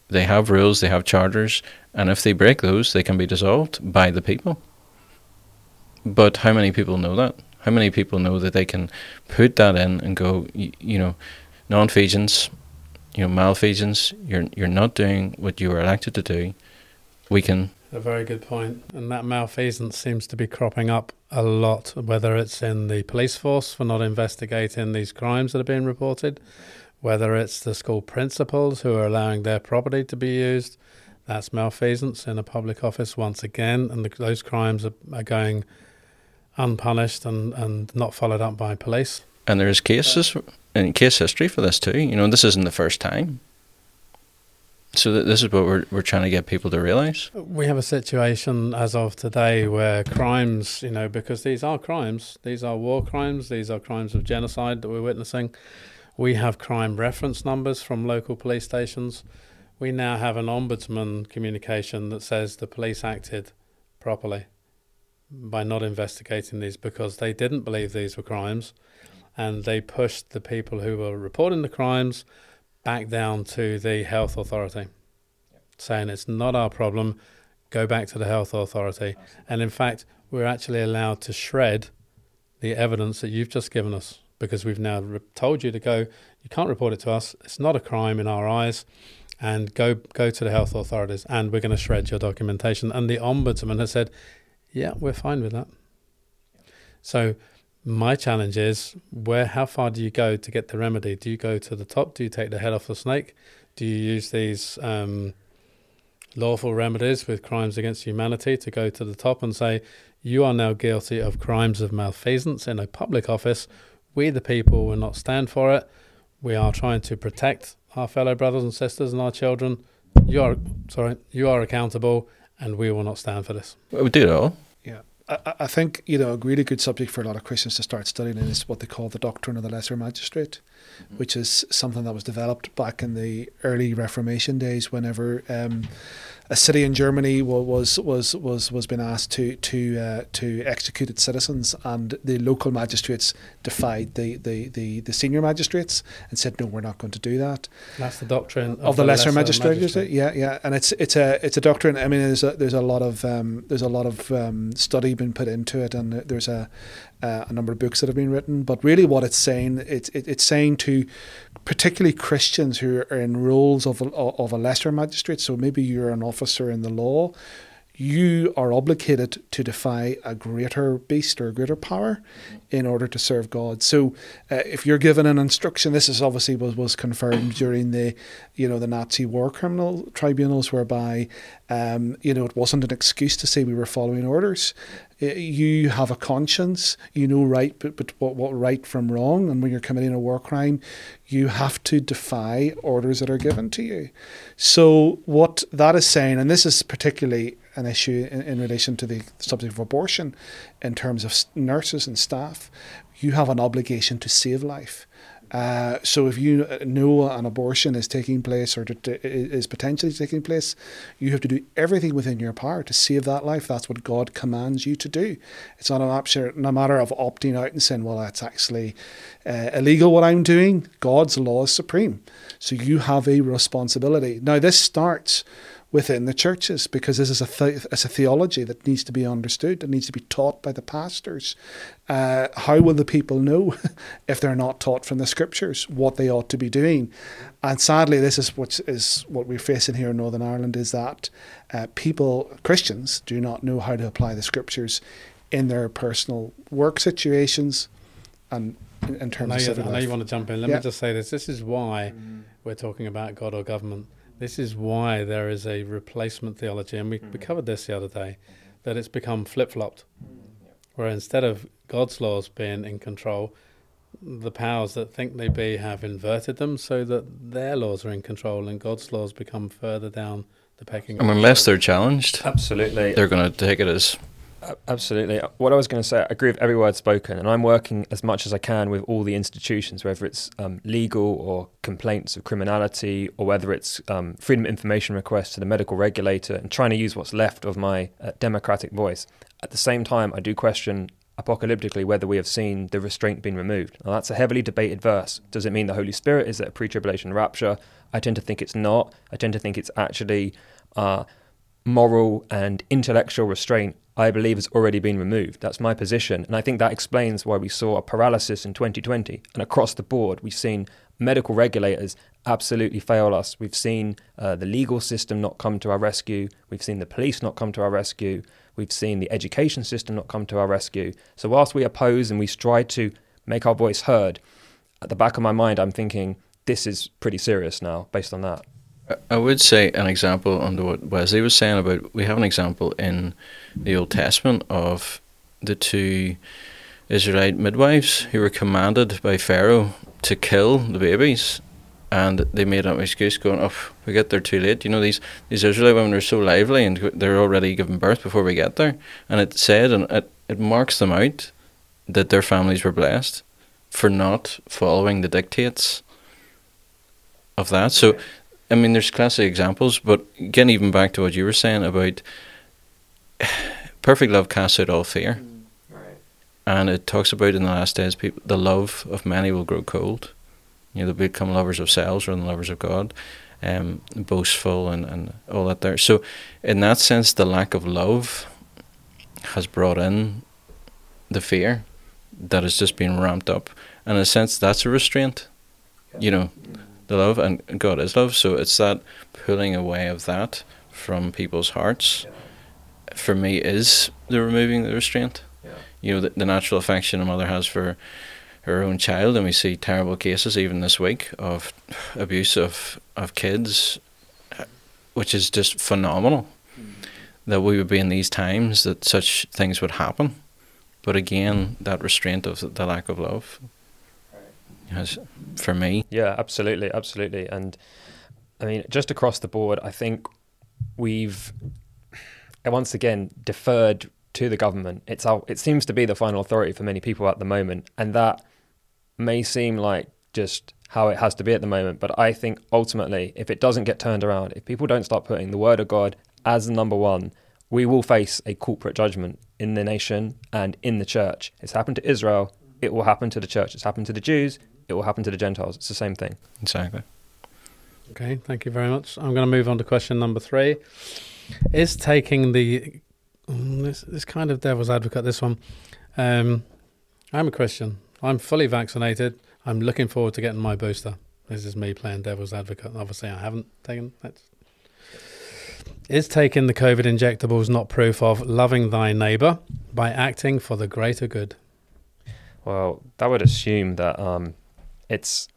They have rules, they have charters, and if they break those, they can be dissolved by the people. But how many people know that? How many people know that they can put that in and go, you, you know, non-feasance, you know, malfeasance, you're you're not doing what you were elected to do. We can a very good point. And that malfeasance seems to be cropping up a lot, whether it's in the police force for not investigating these crimes that are being reported, whether it's the school principals who are allowing their property to be used. That's malfeasance in a public office once again, and the, those crimes are, are going unpunished and, and not followed up by police. And there's cases in case history for this too. You know, this isn't the first time. So this is what we're we're trying to get people to realize. We have a situation as of today where crimes, you know, because these are crimes, these are war crimes, these are crimes of genocide that we're witnessing. We have crime reference numbers from local police stations. We now have an ombudsman communication that says the police acted properly by not investigating these because they didn't believe these were crimes and they pushed the people who were reporting the crimes back down to the health authority, saying it's not our problem, go back to the health authority. And in fact, we're actually allowed to shred the evidence that you've just given us because we've now re- told you to go. You can't report it to us. It's not a crime in our eyes. And go go to the health authorities, and we're going to shred your documentation. And the ombudsman has said, "Yeah, we're fine with that." So my challenge is where how far do you go to get the remedy do you go to the top do you take the head off the snake do you use these um, lawful remedies with crimes against humanity to go to the top and say, you are now guilty of crimes of malfeasance in a public office. We, the people, will not stand for it. We are trying to protect our fellow brothers and sisters and our children. You are sorry, you are accountable, and we will not stand for this. We do it all. Yeah. I, I think, you know, a really good subject for a lot of Christians to start studying is what they call the doctrine of the lesser magistrate, mm-hmm. which is something that was developed back in the early Reformation days whenever um, a city in Germany was was was was being asked to to uh, to execute its citizens, and the local magistrates defied the, the, the, the, senior magistrates and said, "No, we're not going to do that." That's the doctrine of, of the, the, lesser, lesser magistrate, magistrate. Yeah, yeah, and it's it's a it's a doctrine. I mean, there's a there's a lot of um, there's a lot of um, study been put into it, and there's a uh, a number of books that have been written. But really, what it's saying, it's it, it's saying to particularly Christians who are in roles of a, of a lesser magistrate. So maybe you're an officer in the law. You are obligated to defy a greater beast or a greater power in order to serve God. So, uh, if you're given an instruction, this is obviously was, was confirmed during the, you know, the Nazi war criminal tribunals, whereby, um, you know, it wasn't an excuse to say we were following orders. Uh, you have a conscience, you know right, but, but what, what right from wrong, and when you're committing a war crime, you have to defy orders that are given to you. So what that is saying, and this is particularly an issue in, in relation to the subject of abortion, in terms of nurses and staff, you have an obligation to save life. Uh, so if you know an abortion is taking place or is potentially taking place, you have to do everything within your power to save that life. That's what God commands you to do. It's not a matter of opting out and saying, "Well, that's actually uh, illegal what I'm doing." God's law is supreme, so you have a responsibility. Now, this starts within the churches because this is a, th- it's a theology that needs to be understood, that needs to be taught by the pastors. Uh, how will the people know if they're not taught from the scriptures what they ought to be doing? And sadly, this is what is what we're facing here in Northern Ireland is that uh, people, Christians, do not know how to apply the scriptures in their personal work situations and in, in terms I know, of you, I know you want to jump in. Let yeah. me just say this. This is why mm. we're talking about God or government this is why there is a replacement theology, and we, mm-hmm. we covered this the other day, that it's become flip flopped, mm-hmm. where instead of God's laws being in control, the powers that think they be have inverted them so that their laws are in control and God's laws become further down the pecking order. And unless they're challenged, absolutely, they're going to take it as Absolutely. What I was going to say, I agree with every word spoken, and I'm working as much as I can with all the institutions, whether it's um, legal or complaints of criminality, or whether it's um, freedom of information requests to the medical regulator, and trying to use what's left of my uh, democratic voice. At the same time, I do question apocalyptically whether we have seen the restraint being removed. Now, that's a heavily debated verse. Does it mean the Holy Spirit? Is it a pre tribulation rapture? I tend to think it's not. I tend to think it's actually. Uh, moral and intellectual restraint I believe has already been removed. That's my position. And I think that explains why we saw a paralysis in 2020. And across the board, we've seen medical regulators absolutely fail us. We've seen uh, the legal system not come to our rescue. We've seen the police not come to our rescue. We've seen the education system not come to our rescue. So, whilst we oppose and we strive to make our voice heard, at the back of my mind, I'm thinking this is pretty serious now based on that. I would say an example under what Wesley was saying about we have an example in the Old Testament of the two Israelite midwives who were commanded by Pharaoh to kill the babies and they made an excuse going, Oh, we get there too late. You know, these, these Israelite women are so lively and they're already giving birth before we get there. And it said and it, it marks them out that their families were blessed for not following the dictates of that. So I mean, there's classic examples, but again, even back to what you were saying about perfect love casts out all fear. Mm, right. And it talks about in the last days, people, the love of many will grow cold. You know, they become lovers of selves rather than lovers of God, um, boastful and, and all that there. So, in that sense, the lack of love has brought in the fear that has just been ramped up. And in a sense, that's a restraint. You know, mm the love, and God is love. So it's that pulling away of that from people's hearts. Yeah. For me, is the removing the restraint. Yeah. You know, the, the natural affection a mother has for her own child, and we see terrible cases even this week of abuse of of kids uh, which is just phenomenal. Hmm. That we would be in these times that such things would happen, but again, that restraint of the lack of love has, for me. Yeah, absolutely, absolutely, and I mean, just across the board, I think we've once again deferred to the government. It's our, it seems to be the final authority for many people at the moment, and that may seem like just how it has to be at the moment. But I think ultimately, if it doesn't get turned around, if people don't start putting the word of God as number one, we will face a corporate judgment in the nation and in the church. It's happened to Israel. It will happen to the church. It's happened to the Jews. It will happen to the Gentiles. It's the same thing. Exactly. Okay, thank you very much. I'm going to move on to question number three. Is taking the mm, this this kind of devil's advocate this one. Um, I'm a Christian. I'm fully vaccinated. I'm looking forward to getting my booster. This is me playing devil's advocate. Obviously, I haven't taken that. Is taking the COVID injectables not proof of loving thy neighbour by acting for the greater good? Well, that would assume that um, it's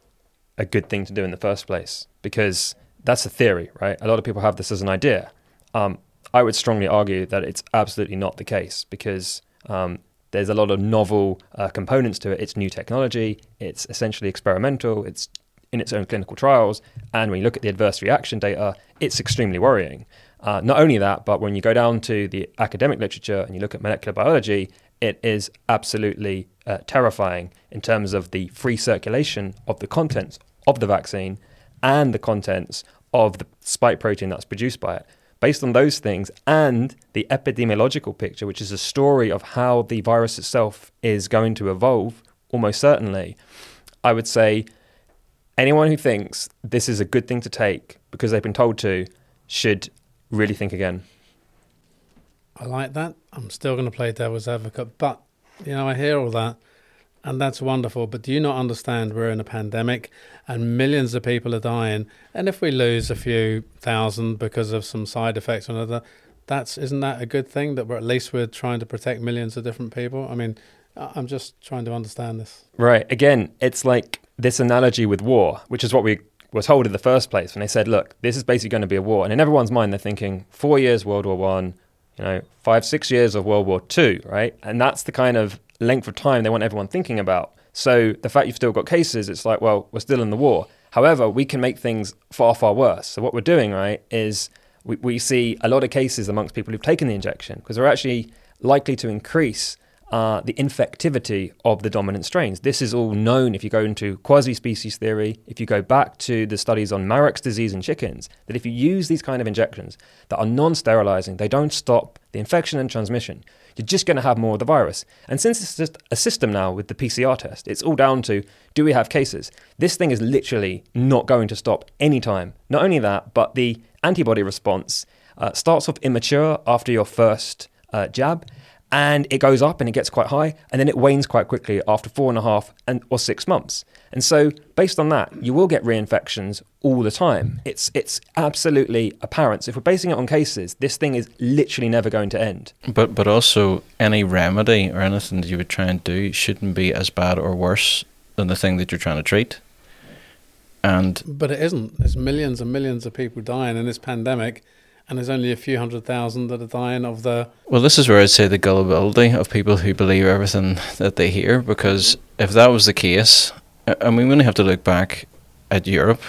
a good thing to do in the first place because that's a theory, right? A lot of people have this as an idea. Um, I would strongly argue that it's absolutely not the case because um, there's a lot of novel uh, components to it. It's new technology, it's essentially experimental, it's in its own clinical trials. And when you look at the adverse reaction data, it's extremely worrying. Uh, not only that, but when you go down to the academic literature and you look at molecular biology, it is absolutely uh, terrifying in terms of the free circulation of the contents of the vaccine and the contents of the spike protein that's produced by it based on those things and the epidemiological picture, which is a story of how the virus itself is going to evolve, almost certainly, I would say anyone who thinks this is a good thing to take because they've been told to should really think again. I like that. I'm still going to play devil's advocate, but you know, I hear all that, and that's wonderful. But do you not understand we're in a pandemic and millions of people are dying? And if we lose a few thousand because of some side effects or another, that's isn't that a good thing that we're at least we're trying to protect millions of different people? I mean, I'm just trying to understand this. Right. Again, it's like this analogy with war, which is what we were told in the first place when they said, "Look, this is basically going to be a war." And in everyone's mind, they're thinking four years World War One, you know, five, six years of World War Two, right? And that's the kind of length of time they want everyone thinking about. So the fact you've still got cases, it's like, well, we're still in the war. However, we can make things far, far worse. So what we're doing, right, is we, we see a lot of cases amongst people who've taken the injection because they're actually likely to increase uh, the infectivity of the dominant strains. This is all known if you go into quasi species theory, if you go back to the studies on Marek's disease in chickens, that if you use these kind of injections that are non sterilizing, they don't stop the infection and transmission. You're just going to have more of the virus. And since it's just a system now with the PCR test, it's all down to do we have cases? This thing is literally not going to stop anytime. Not only that, but the antibody response uh, starts off immature after your first uh, jab and it goes up and it gets quite high and then it wanes quite quickly after four and a half and or six months. And so based on that you will get reinfections all the time. It's it's absolutely apparent. So if we're basing it on cases this thing is literally never going to end. But but also any remedy or anything that you would try and do shouldn't be as bad or worse than the thing that you're trying to treat. And but it isn't. There's millions and millions of people dying in this pandemic and there's only a few hundred thousand that are dying of the. Well, this is where I'd say the gullibility of people who believe everything that they hear, because if that was the case, and we only have to look back at Europe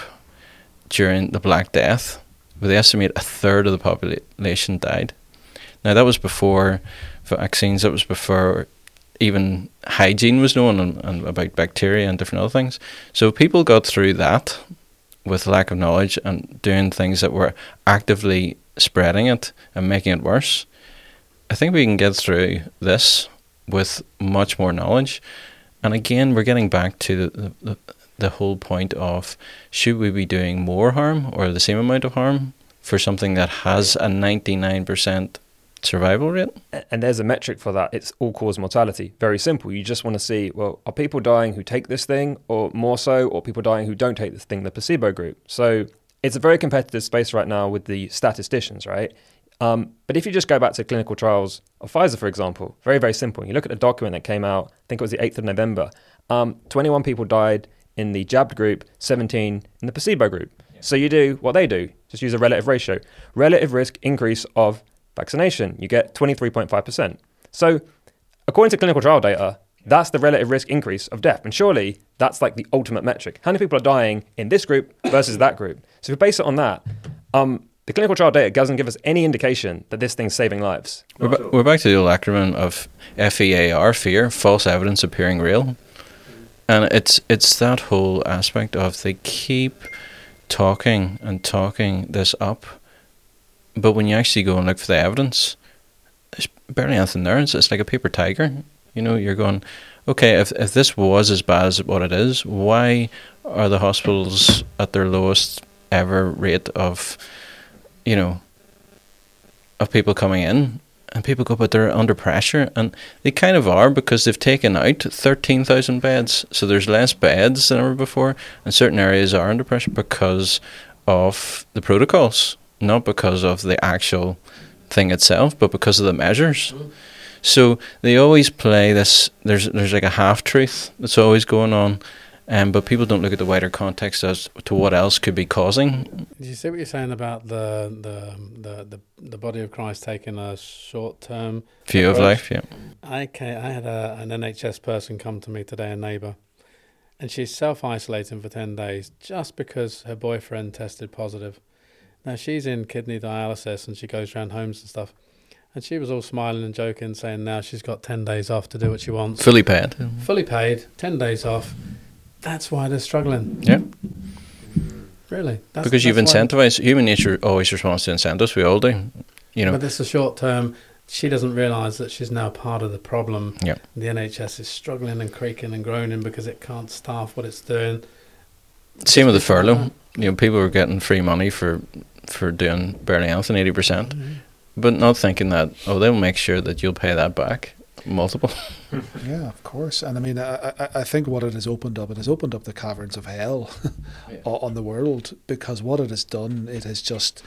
during the Black Death, where they estimate a third of the population died. Now, that was before vaccines, that was before even hygiene was known and, and about bacteria and different other things. So people got through that with lack of knowledge and doing things that were actively spreading it and making it worse. I think we can get through this with much more knowledge. And again, we're getting back to the, the, the whole point of should we be doing more harm or the same amount of harm for something that has a 99% survival rate? And there's a metric for that. It's all cause mortality. Very simple. You just want to see, well, are people dying who take this thing or more so, or people dying who don't take this thing, the placebo group? So it's a very competitive space right now with the statisticians, right? Um, but if you just go back to clinical trials of Pfizer, for example, very, very simple. You look at the document that came out, I think it was the 8th of November. Um, 21 people died in the jabbed group, 17 in the placebo group. So you do what they do, just use a relative ratio. Relative risk increase of vaccination, you get 23.5%. So according to clinical trial data, that's the relative risk increase of death. And surely that's like the ultimate metric. How many people are dying in this group versus that group? So if we base it on that, um, the clinical trial data doesn't give us any indication that this thing's saving lives. We're, ba- we're back to the old acronym of FEAR, fear, false evidence appearing real. And it's it's that whole aspect of they keep talking and talking this up, but when you actually go and look for the evidence, there's barely anything there. It's, it's like a paper tiger. You know, you're going, okay, if if this was as bad as what it is, why are the hospitals at their lowest ever rate of, you know, of people coming in? And people go, but they're under pressure, and they kind of are because they've taken out thirteen thousand beds, so there's less beds than ever before, and certain areas are under pressure because of the protocols, not because of the actual thing itself, but because of the measures. Mm-hmm. So they always play this. There's there's like a half truth that's always going on, um, but people don't look at the wider context as to what else could be causing. Did you see what you're saying about the the the the, the body of Christ taking a short term view of life? Yeah. Okay, I had a, an NHS person come to me today, a neighbour, and she's self isolating for ten days just because her boyfriend tested positive. Now she's in kidney dialysis and she goes around homes and stuff. And she was all smiling and joking, saying now she's got 10 days off to do what she wants. Fully paid. Fully paid, 10 days off. That's why they're struggling. Yeah. Really? That's, because you've that's incentivized, human nature always responds to incentives. We all do. You know, But this is short term. She doesn't realise that she's now part of the problem. Yeah. The NHS is struggling and creaking and groaning because it can't staff what it's doing. same with the furlough. You know, people were getting free money for for doing barely anything, eighty percent, mm-hmm. But not thinking that oh, they'll make sure that you'll pay that back multiple. Yeah, of course. And I mean, I, I, I think what it has opened up, it has opened up the caverns of hell o- on the world because what it has done, it has just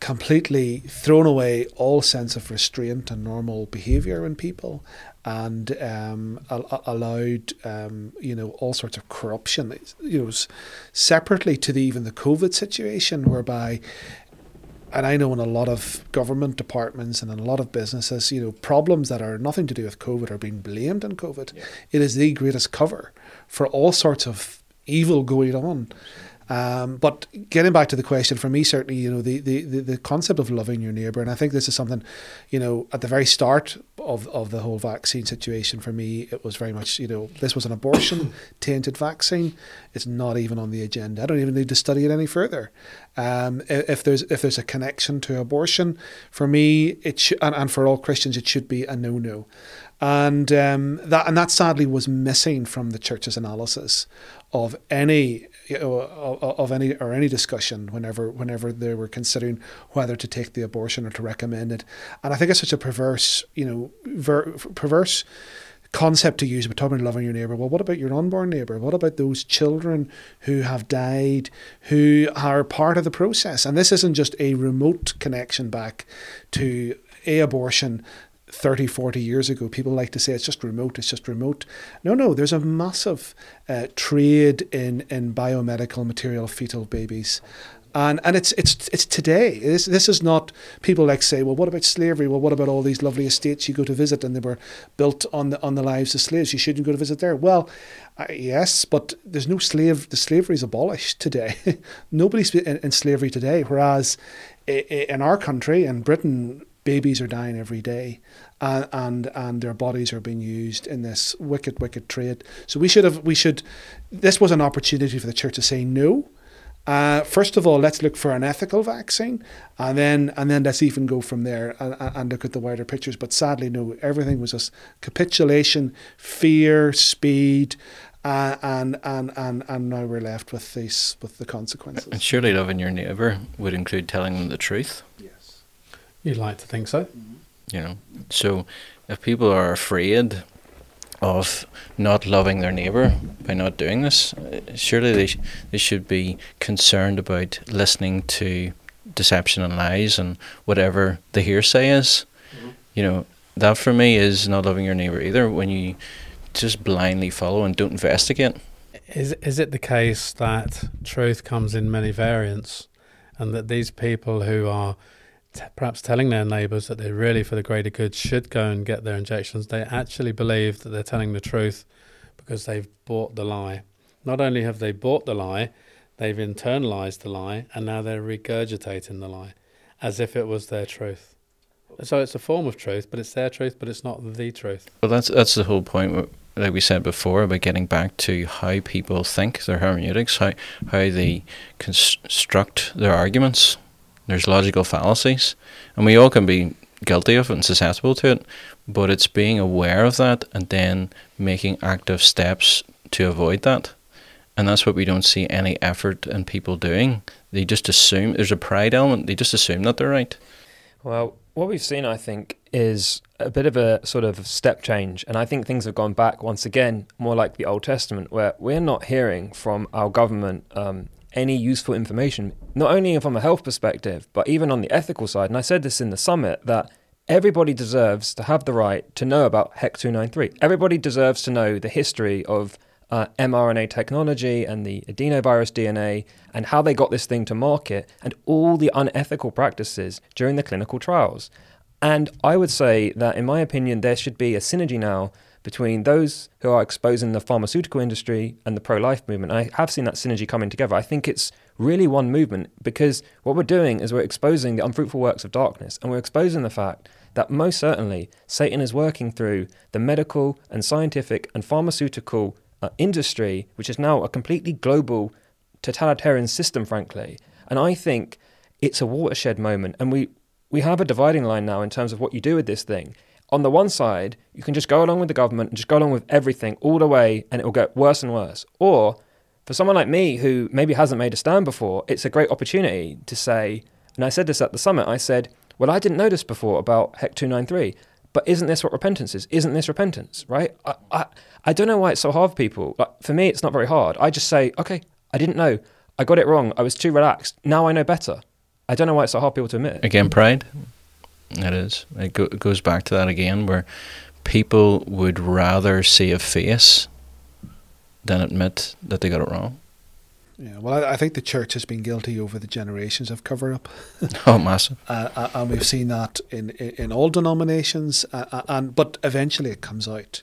completely thrown away all sense of restraint and normal behaviour in people and um, al- allowed um, you know all sorts of corruption you know separately to the even the covid situation whereby and I know in a lot of government departments and in a lot of businesses, you know, problems that are nothing to do with COVID are being blamed on COVID. It is the greatest cover for all sorts of evil going on. Um, but getting back to the question, for me, certainly, you know, the, the, the, concept of loving your neighbour, and I think this is something, you know, at the very start of, of the whole vaccine situation, for me, it was very much, you know, this was an abortion tainted vaccine. It's not even on the agenda. I don't even need to study it any further. Um, if there's if there's a connection to abortion, for me, it should, and, and for all Christians, it should be a no no, and um, that and that sadly was missing from the church's analysis of any you know, of, any or any discussion whenever whenever they were considering whether to take the abortion or to recommend it, and I think it's such a perverse you know ver, perverse concept to use, but talking about loving your neighbour. Well, what about your unborn neighbour? What about those children who have died, who are part of the process? And this isn't just a remote connection back to a abortion 30, 40 years ago. People like to say it's just remote, it's just remote. No, no, there's a massive uh, trade in, in biomedical material fetal babies. And, and it's it's it's today. This this is not people like say, well, what about slavery? Well, what about all these lovely estates you go to visit and they were built on the on the lives of slaves? You shouldn't go to visit there. Well, uh, yes, but there's no slave. The slavery is abolished today. Nobody's in, in slavery today. Whereas in our country, in Britain, babies are dying every day, and and and their bodies are being used in this wicked, wicked trade. So we should have we should. This was an opportunity for the church to say no. Uh, first of all, let's look for an ethical vaccine, and then and then let's even go from there and, and look at the wider pictures. But sadly, no, everything was just capitulation, fear, speed, uh, and and and and now we're left with these with the consequences. And surely loving your neighbour would include telling them the truth. Yes. You'd like to think so. You know, so if people are afraid of not loving their neighbour by not doing this, uh, surely they sh- they should be concerned about listening to deception and lies and whatever the hearsay is. You know, that for me is not loving your neighbour either. When you just blindly follow and don't investigate. Is is it the case that truth comes in many variants, and that these people who are t- perhaps telling their neighbours that they're really for the greater good should go and get their injections, they actually believe that they're telling the truth because they've bought the lie. Not only have they bought the lie, they've internalized the lie, and now they're regurgitating the lie as if it was their truth. So it's a form of truth, but it's their truth, but it's not the truth. Well, that's that's the whole point. Like we said before, about getting back to how people think their hermeneutics, how how they construct their arguments. There's logical fallacies, and we all can be guilty of it and susceptible to it. But it's being aware of that and then making active steps to avoid that. And that's what we don't see any effort in people doing. They just assume there's a pride element. They just assume that they're right. Well, what we've seen, I think, is a bit of a sort of step change. And I think things have gone back once again, more like the Old Testament, where we're not hearing from our government um, any useful information, not only from a health perspective, but even on the ethical side. And I said this in the summit that everybody deserves to have the right to know about HEK 293. Everybody deserves to know the history of uh, mRNA technology and the adenovirus DNA and how they got this thing to market and all the unethical practices during the clinical trials. And I would say that, in my opinion, there should be a synergy now between those who are exposing the pharmaceutical industry and the pro life movement. I have seen that synergy coming together. I think it's really one movement because what we're doing is we're exposing the unfruitful works of darkness and we're exposing the fact that most certainly Satan is working through the medical and scientific and pharmaceutical uh, industry, which is now a completely global totalitarian system, frankly. And I think it's a watershed moment. And we, we have a dividing line now in terms of what you do with this thing. On the one side, you can just go along with the government and just go along with everything all the way, and it will get worse and worse. Or for someone like me who maybe hasn't made a stand before, it's a great opportunity to say, and I said this at the summit, I said, well, I didn't know this before about HEK 293. But isn't this what repentance is? Isn't this repentance, right? I, I, I don't know why it's so hard for people. Like, for me, it's not very hard. I just say, okay, I didn't know. I got it wrong. I was too relaxed. Now I know better. I don't know why it's so hard for people to admit. Again, pride. It is. It, go, it goes back to that again, where people would rather see a face than admit that they got it wrong. Yeah, well, I, I, think the church has been guilty over the generations of cover up. oh, massive! Uh, uh, and we've seen that in in, in all denominations, uh, uh and but eventually it comes out,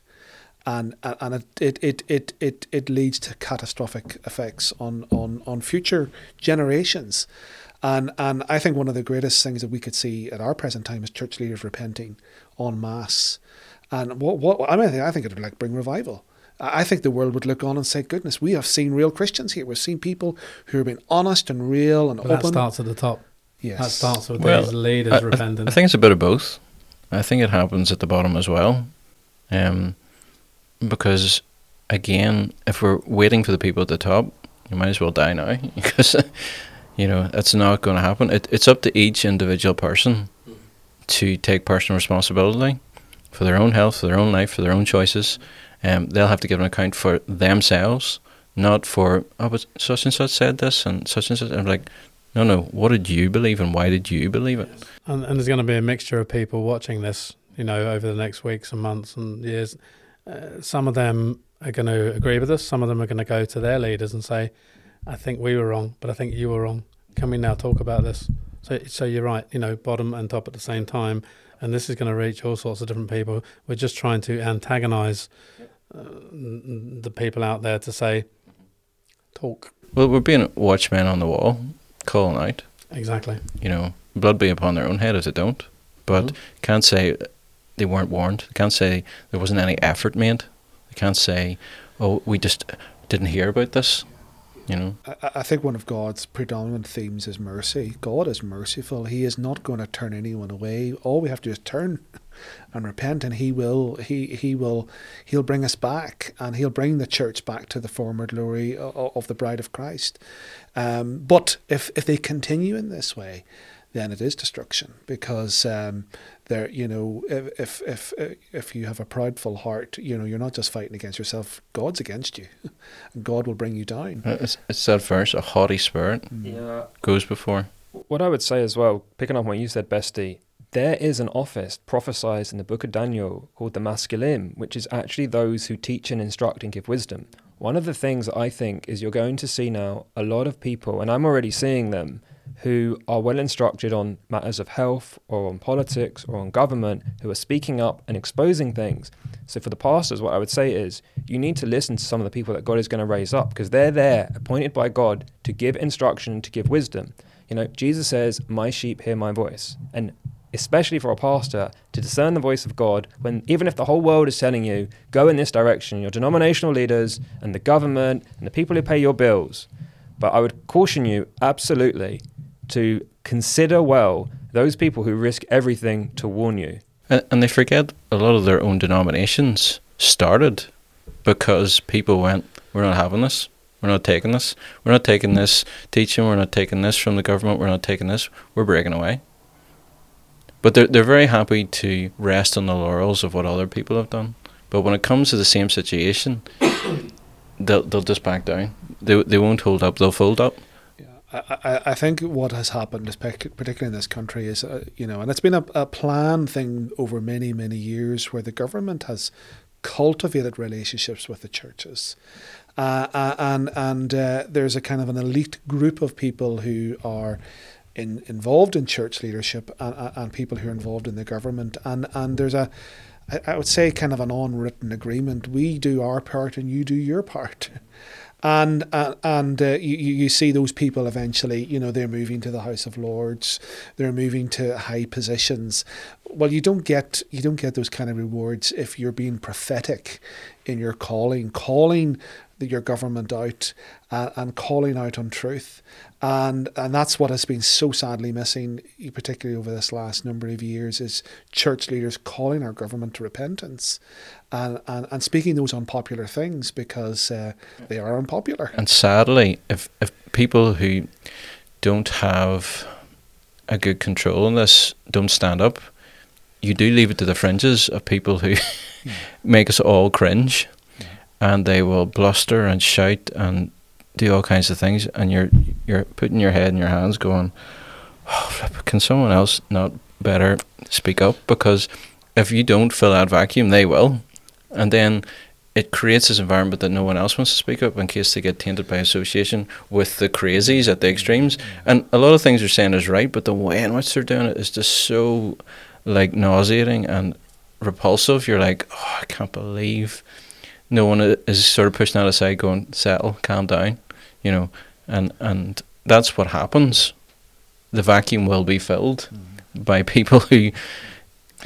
and uh, and it it, it it it leads to catastrophic effects on on on future generations. And and I think one of the greatest things that we could see at our present time is church leaders repenting en masse. And what what I mean, I think it would like bring revival I think the world would look on and say, "Goodness, we have seen real Christians here. We've seen people who have been honest and real and but open." That starts at the top. Yes, that starts with well, these leaders I, repenting. I think it's a bit of both. I think it happens at the bottom as well, um, because again, if we're waiting for the people at the top, you might as well die now because you know it's not going to happen. It, it's up to each individual person to take personal responsibility for their own health, for their own life, for their own choices, um, they'll have to give an account for themselves, not for oh, but such and such said this and such and such. I'm like, no, no. What did you believe and why did you believe it? And, and there's going to be a mixture of people watching this, you know, over the next weeks and months and years. Uh, some of them are going to agree with us. Some of them are going to go to their leaders and say, "I think we were wrong, but I think you were wrong. Can we now talk about this?" So, so you're right. You know, bottom and top at the same time, and this is going to reach all sorts of different people. We're just trying to antagonize the people out there to say, talk. Well, we're being watchmen on the wall, calling out. Exactly. You know, blood be upon their own head if they don't. But mm-hmm. can't say they weren't warned. Can't say there wasn't any effort made. They can't say, oh, we just didn't hear about this. You know, I, I think one of God's predominant themes is mercy. God is merciful. He is not going to turn anyone away. All we have to do is turn and repent and he will he he will he'll bring us back and he'll bring the church back to the former glory of the bride of Christ um, but if if they continue in this way then it is destruction because um, there you know if if if you have a prideful heart you know you're not just fighting against yourself. God's against you. And god will bring you down. Uh, it's, it's that verse a haughty spirit yeah. goes before. What i would say as well picking up what you said bestie there is an office prophesied in the book of Daniel called the Maskilim, which is actually those who teach and instruct and give wisdom. one of the things I think is you're going to see now a lot of people, and I'm already seeing them, who are well instructed on matters of health or on politics or on government, who are speaking up and exposing things. So, for the pastors, what I would say is you need to listen to some of the people that God is going to raise up because they're there, appointed by God to give instruction, to give wisdom. You know, Jesus says, My sheep hear my voice. And especially for a pastor, to discern the voice of God when even if the whole world is telling you, go in this direction, your denominational leaders and the government and the people who pay your bills. But I would caution you absolutely to consider well those people who risk everything to warn you. And, and they forget a lot of their own denominations started because people went, we're not having this. We're not taking this. We're not taking this teaching. We're not taking this from the government. We're not taking this. We're breaking away. But they're they're very happy to rest on the laurels of what other people have done. But when it comes to the same situation, they'll they'll just back down. They they won't hold up. They'll fold up. I, I think what has happened, particularly in this country, is uh, you know, and it's been a, a planned thing over many many years, where the government has cultivated relationships with the churches. Uh, uh and and uh, there's a kind of an elite group of people who are in, involved in church leadership and, and people who are involved in the government. And, and there's a, I would say, kind of an unwritten agreement. We do our part and you do your part. And uh, and uh, you you see those people eventually, you know, they're moving to the House of Lords, they're moving to high positions. Well, you don't get you don't get those kind of rewards if you're being prophetic in your calling, calling your government out uh, and calling out on truth and and that's what has been so sadly missing, particularly over this last number of years, is church leaders calling our government to repentance, and and, and speaking those unpopular things because uh, they are unpopular. And sadly, if if people who don't have a good control on this don't stand up, you do leave it to the fringes of people who make us all cringe, and they will bluster and shout and do all kinds of things, and you're you're putting your head in your hands, going, oh, "Can someone else not better speak up?" Because if you don't fill that vacuum, they will, and then it creates this environment that no one else wants to speak up in case they get tainted by association with the crazies at the extremes. And a lot of things you're saying is right, but the way in which they're doing it is just so like nauseating and repulsive. You're like, oh, I can't believe no one is sort of pushing that aside, going, settle, calm down you know, and and that's what happens. The vacuum will be filled mm. by people who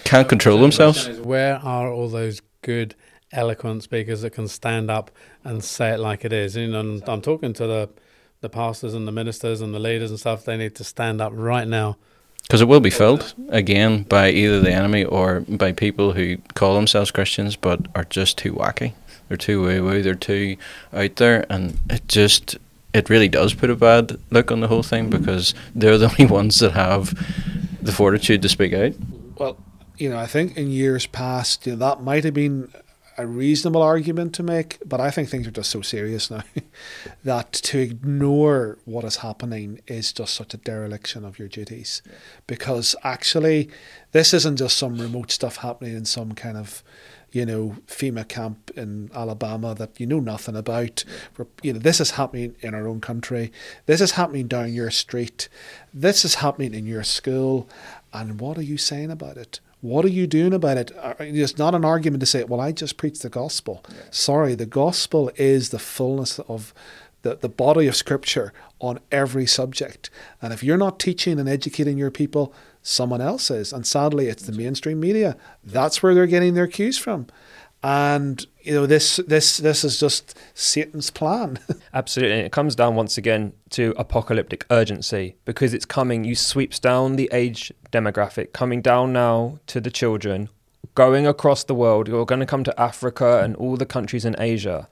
can't control themselves. where are all those good, eloquent speakers that can stand up and say it like it is? And I'm, I'm talking to the the pastors and the ministers and the leaders and stuff. They need to stand up right now. Because it will be filled again by either the enemy or by people who call themselves Christians but are just too wacky. They're too woo woo. They're too out there, and it just it really does put a bad look on the whole thing because they're the only ones that have the fortitude to speak out. Well, you know, I think in years past, you know, that might have been a reasonable argument to make, but I think things are just so serious now that to ignore what is happening is just such a dereliction of your duties. Because actually, this isn't just some remote stuff happening in some kind of you know, FEMA camp in Alabama that you know nothing about. You know, this is happening in our own country. This is happening down your street. This is happening in your school. And what are you saying about it? What are you doing about it? Uh, it's not an argument to say, well, I just preach the gospel. Yeah. Sorry, the gospel is the fullness of the, the body of scripture on every subject. And if you're not teaching and educating your people, someone else. And sadly, it's the mainstream media. That's where they're getting their cues from. And you know this this this is just Satan's plan. Absolutely, and it comes down once again to apocalyptic urgency because it's coming. You sweeps down the age demographic, coming down now to the children, going across the world. You're going to come to Africa and all the countries in Asia,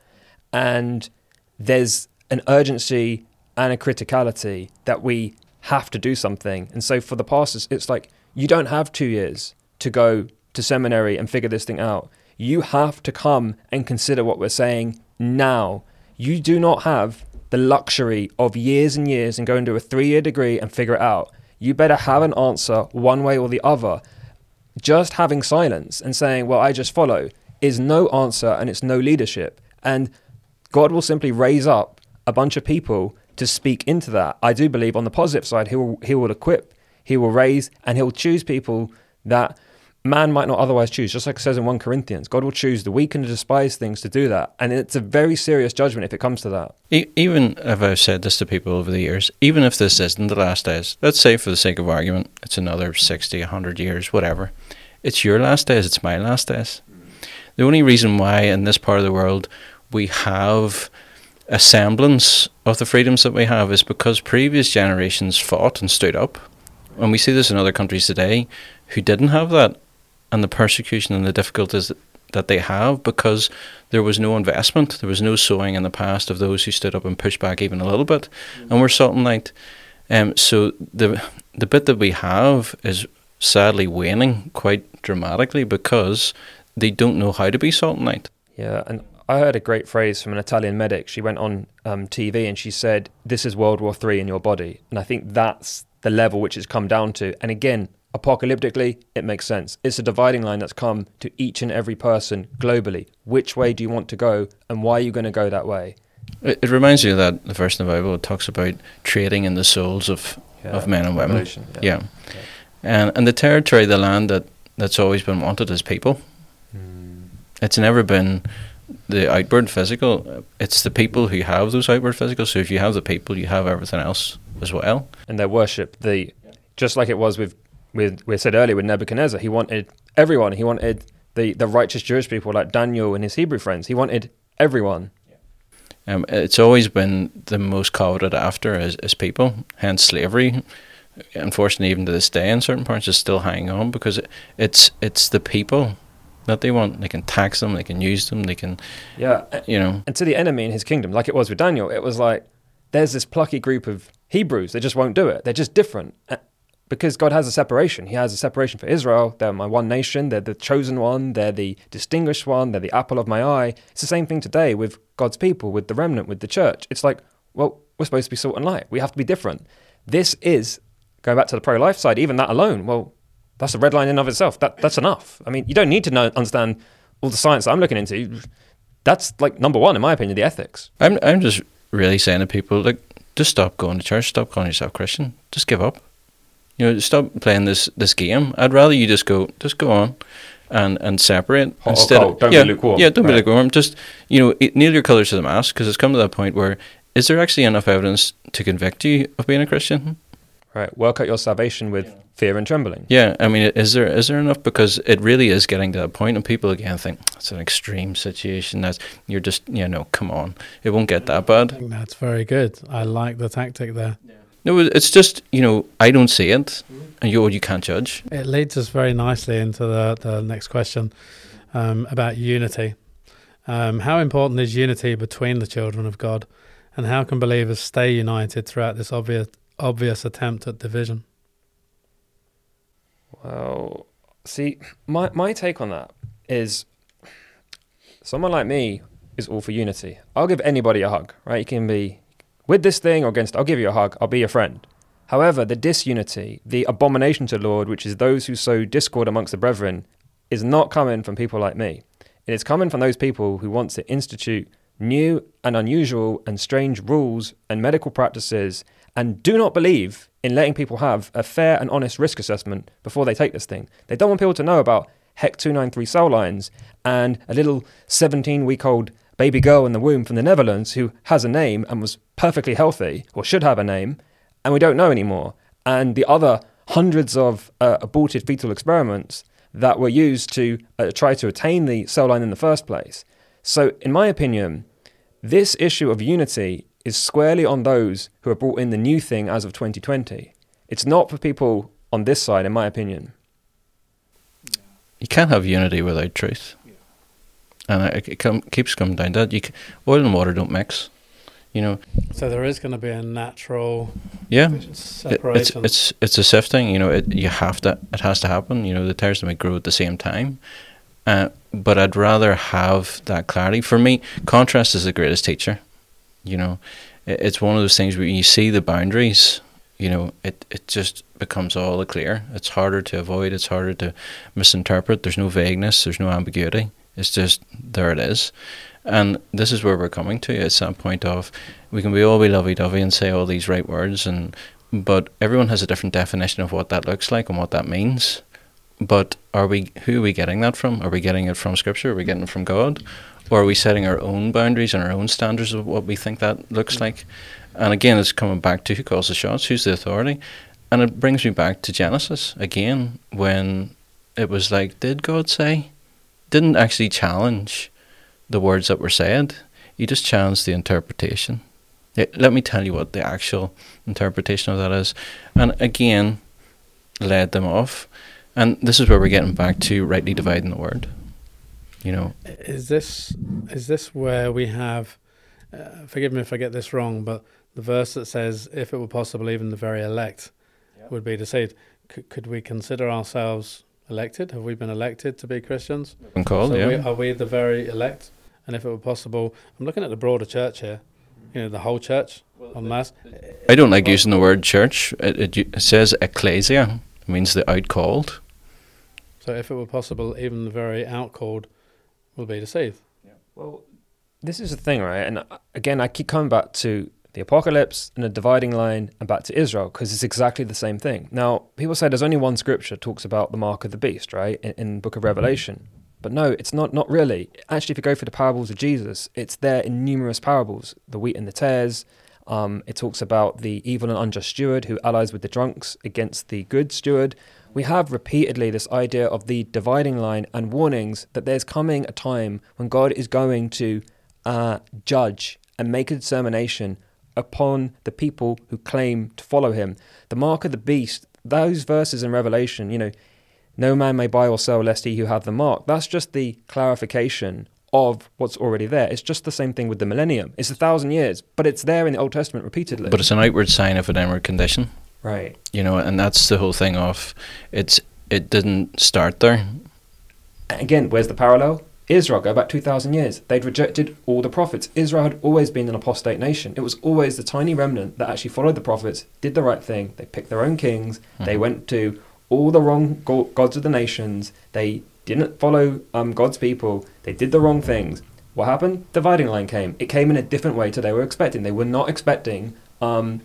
and there's an urgency and a criticality that we have to do something. And so for the pastors, it's like you don't have two years to go to seminary and figure this thing out. You have to come and consider what we're saying now. You do not have the luxury of years and years and go do a three year degree and figure it out. You better have an answer one way or the other. Just having silence and saying, well, I just follow is no answer and it's no leadership. And God will simply raise up a bunch of people to speak into that. I do believe on the positive side, He will He will equip, He will raise, and He'll choose people that man might not otherwise choose. Just like it says in 1 Corinthians, God will choose the weak and the despised things to do that. And it's a very serious judgment if it comes to that. Even if I've said this to people over the years, even if this isn't the last days, let's say for the sake of argument, it's another 60, 100 years, whatever. It's your last days, it's my last days. The only reason why in this part of the world we have a semblance of the freedoms that we have is because previous generations fought and stood up. And we see this in other countries today who didn't have that and the persecution and the difficulties that they have because there was no investment, there was no sowing in the past of those who stood up and pushed back even a little bit, mm-hmm. and were salt and light. Um, so the the bit that we have is sadly waning quite dramatically because they don't know how to be salt and light. Yeah, and I heard a great phrase from an Italian medic. She went on um, TV and she said, "This is World War Three in your body," and I think that's the level which it's come down to. And again, apocalyptically, it makes sense. It's a dividing line that's come to each and every person globally. Which way do you want to go, and why are you going to go that way? It, it reminds you that the verse in the Bible talks about trading in the souls of, yeah, of men and women. Yeah. yeah. And, and the territory, the land that, that's always been wanted is people. Mm. It's never been the outward physical. It's the people who have those outward physical. So if you have the people, you have everything else as well. And their worship, the just like it was with with we said earlier with Nebuchadnezzar, he wanted everyone. He wanted the, the righteous Jewish people like Daniel and his Hebrew friends. He wanted everyone. Um, it's always been the most coveted after as, as people, hence slavery. Unfortunately, even to this day, in certain parts, is still hanging on because it, it's it's the people that they want. They can tax them, they can use them, they can, yeah, you know. And to the enemy in his kingdom, like it was with Daniel, it was like there's this plucky group of Hebrews. They just won't do it. They're just different uh, because God has a separation. He has a separation for Israel. They're my one nation. They're the chosen one. They're the distinguished one. They're the apple of my eye. It's the same thing today with God's people, with the remnant, with the church. It's like, well, we're supposed to be salt and light. We have to be different. This is, going back to the pro life side, even that alone, well, that's a red line in and of itself. That, that's enough. I mean, you don't need to know, understand all the science that I'm looking into. That's like number one, in my opinion, the ethics. I'm, I'm just really saying to people, like, just stop going to church, stop calling yourself Christian, just give up. You know, stop playing this this game. I'd rather you just go just go on and and separate hot instead of don't yeah, be lukewarm. Yeah, don't right. be lukewarm. Just you know, nail your colours to the mast because it's come to that point where is there actually enough evidence to convict you of being a Christian? Right. Work out your salvation with yeah. fear and trembling. Yeah, I mean, is there is there enough? Because it really is getting to that point, and people again think it's an extreme situation. That you're just you know, come on, it won't get that bad. that's very good. I like the tactic there. Yeah. No, it's just you know I don't see it, and you you can't judge. It leads us very nicely into the the next question um, about unity. Um, how important is unity between the children of God, and how can believers stay united throughout this obvious obvious attempt at division? Well, see, my my take on that is someone like me is all for unity. I'll give anybody a hug, right? You can be with this thing or against, I'll give you a hug, I'll be your friend. However, the disunity, the abomination to the Lord, which is those who sow discord amongst the brethren, is not coming from people like me. It is coming from those people who want to institute new and unusual and strange rules and medical practices and do not believe in letting people have a fair and honest risk assessment before they take this thing. They don't want people to know about HEK 293 cell lines and a little 17 week old baby girl in the womb from the Netherlands who has a name and was perfectly healthy or should have a name, and we don't know anymore. And the other hundreds of uh, aborted fetal experiments that were used to uh, try to attain the cell line in the first place. So, in my opinion, this issue of unity is squarely on those who have brought in the new thing as of 2020. It's not for people on this side, in my opinion. You can't have unity without truth and it, it come, keeps coming down to that. You can, oil and water don't mix, you know. So there is going to be a natural yeah separation. It, it's it's it's a sifting. You know, it you have to it has to happen. You know, the tares might grow at the same time. Uh, but I'd rather have that clarity. For me, contrast is the greatest teacher. You know, it, it's one of those things where you see the boundaries. You know, it it just becomes all clear. It's harder to avoid. It's harder to misinterpret. There's no vagueness. There's no ambiguity It's just there it is. And this is where we're coming to. It's that point of we can be all be lovey dovey and say all these right words and but everyone has a different definition of what that looks like and what that means. But are we who are we getting that from? Are we getting it from scripture? Are we getting it from God? Or are we setting our own boundaries and our own standards of what we think that looks like? And again, it's coming back to who calls the shots, who's the authority. And it brings me back to Genesis again, when it was like, did God say? Didn't actually challenge the words that were said, he just challenged the interpretation. Let me tell you what the actual interpretation of that is. And again, led them off. And this is where we're getting back to rightly dividing the word. You know, is this is this where we have? Uh, forgive me if I get this wrong, but the verse that says, "If it were possible, even the very elect yep. would be deceived." C- could we consider ourselves elected? Have we been elected to be Christians? Been called, so yeah. We, are we the very elect? And if it were possible, I'm looking at the broader church here. You know, the whole church on mass. I don't like using the word church. It, it, it says ecclesia. It means the outcalled. So if it were possible, even the very outcalled will be deceived. Yeah. Well, this is the thing, right? And uh, again, I keep coming back to the apocalypse and the dividing line and back to Israel because it's exactly the same thing. Now, people say there's only one scripture talks about the mark of the beast, right, in, in Book of Revelation. But no, it's not. Not really. Actually, if you go for the parables of Jesus, it's there in numerous parables: the wheat and the tares. Um, it talks about the evil and unjust steward who allies with the drunks against the good steward we have repeatedly this idea of the dividing line and warnings that there's coming a time when God is going to uh, judge and make a determination upon the people who claim to follow him. The mark of the beast, those verses in Revelation, you know, no man may buy or sell lest he who hath the mark. That's just the clarification of what's already there. It's just the same thing with the millennium. It's a thousand years, but it's there in the Old Testament repeatedly. But it's an outward sign of an inward condition. Right. You know, and that's the whole thing of it's it didn't start there. Again, where's the parallel? Israel, go back 2,000 years. They'd rejected all the prophets. Israel had always been an apostate nation. It was always the tiny remnant that actually followed the prophets, did the right thing. They picked their own kings. Mm-hmm. They went to all the wrong go- gods of the nations. They didn't follow um, God's people. They did the wrong things. What happened? Dividing line came. It came in a different way to they were expecting. They were not expecting um,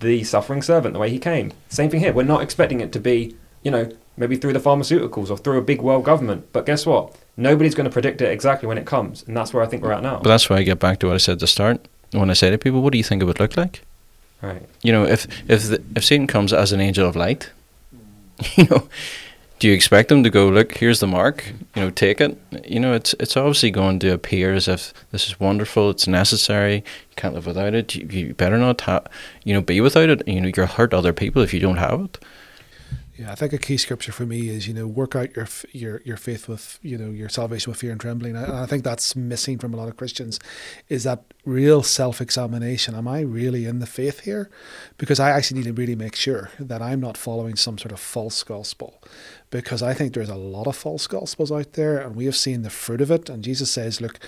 the suffering servant the way he came. Same thing here. We're not expecting it to be, you know, maybe through the pharmaceuticals or through a big world government. But guess what? Nobody's going to predict it exactly when it comes, and that's where I think we're at now. But that's why I get back to what I said at the start. When I say to people, "What do you think it would look like?" Right. You know, if if the, if Satan comes as an angel of light, you know, do you expect them to go look here's the mark you know take it? You know it's it's obviously going to appear as if this is wonderful it's necessary you can't live without it you, you better not ha- you know be without it you know you'll hurt other people if you don't have it yeah, I think a key scripture for me is you know work out your your your faith with you know your salvation with fear and trembling. And I think that's missing from a lot of Christians, is that real self examination. Am I really in the faith here? Because I actually need to really make sure that I'm not following some sort of false gospel, because I think there's a lot of false gospels out there, and we have seen the fruit of it. And Jesus says, look,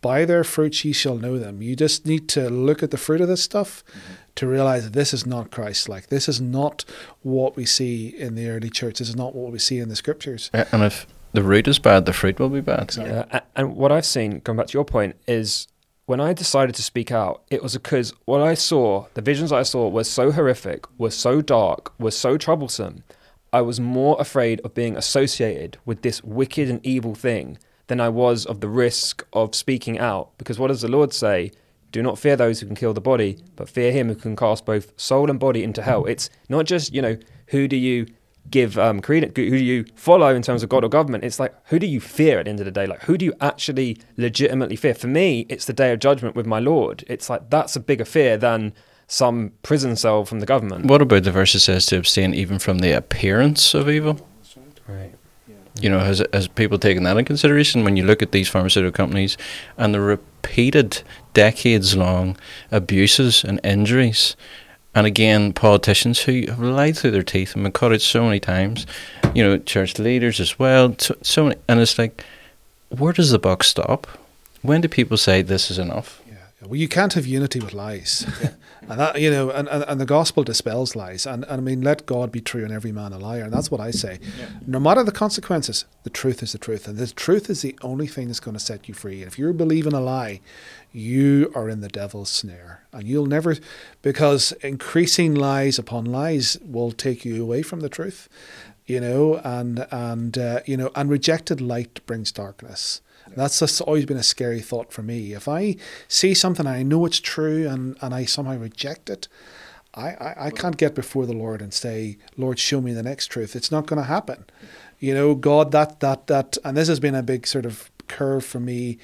by their fruits ye shall know them. You just need to look at the fruit of this stuff mm-hmm. to realize that this is not Christ like. This is not what we see in the early church. This is not what we see in the scriptures. And if the root is bad, the fruit will be bad. Yeah, and what I've seen, going back to your point, is when I decided to speak out, it was because what I saw, the visions I saw, were so horrific, were so dark, were so troublesome. I was more afraid of being associated with this wicked and evil thing than I was of the risk of speaking out. Because what does the Lord say? Do not fear those who can kill the body, but fear him who can cast both soul and body into hell. It's not just, you know, who do you give um, credence, who do you follow in terms of God or government? It's like, who do you fear at the end of the day? Like, who do you actually legitimately fear? For me, it's the day of judgment with my Lord. It's like, that's a bigger fear than some prison cell from the government. What about the verse that says to abstain even from the appearance of evil? Right. You know, has has people taken that in consideration when you look at these pharmaceutical companies and the repeated decades long abuses and injuries? And again, politicians who have lied through their teeth and been caught out so many times, you know, church leaders as well. So, so many, and it's like, where does the buck stop? When do people say this is enough? Yeah. Well, you can't have unity with lies. And that you know, and, and, and the gospel dispels lies. And, and I mean, let God be true and every man a liar. And that's what I say. Yeah. No matter the consequences, the truth is the truth, and the truth is the only thing that's going to set you free. And if you're believing a lie, you are in the devil's snare, and you'll never, because increasing lies upon lies will take you away from the truth. You know, and and uh, you know, and rejected light brings darkness. That's just always been a scary thought for me. If I see something I know it's true and, and I somehow reject it, I, I, I can't get before the Lord and say, Lord, show me the next truth. It's not going to happen. You know, God, that, that, that, and this has been a big sort of curve for me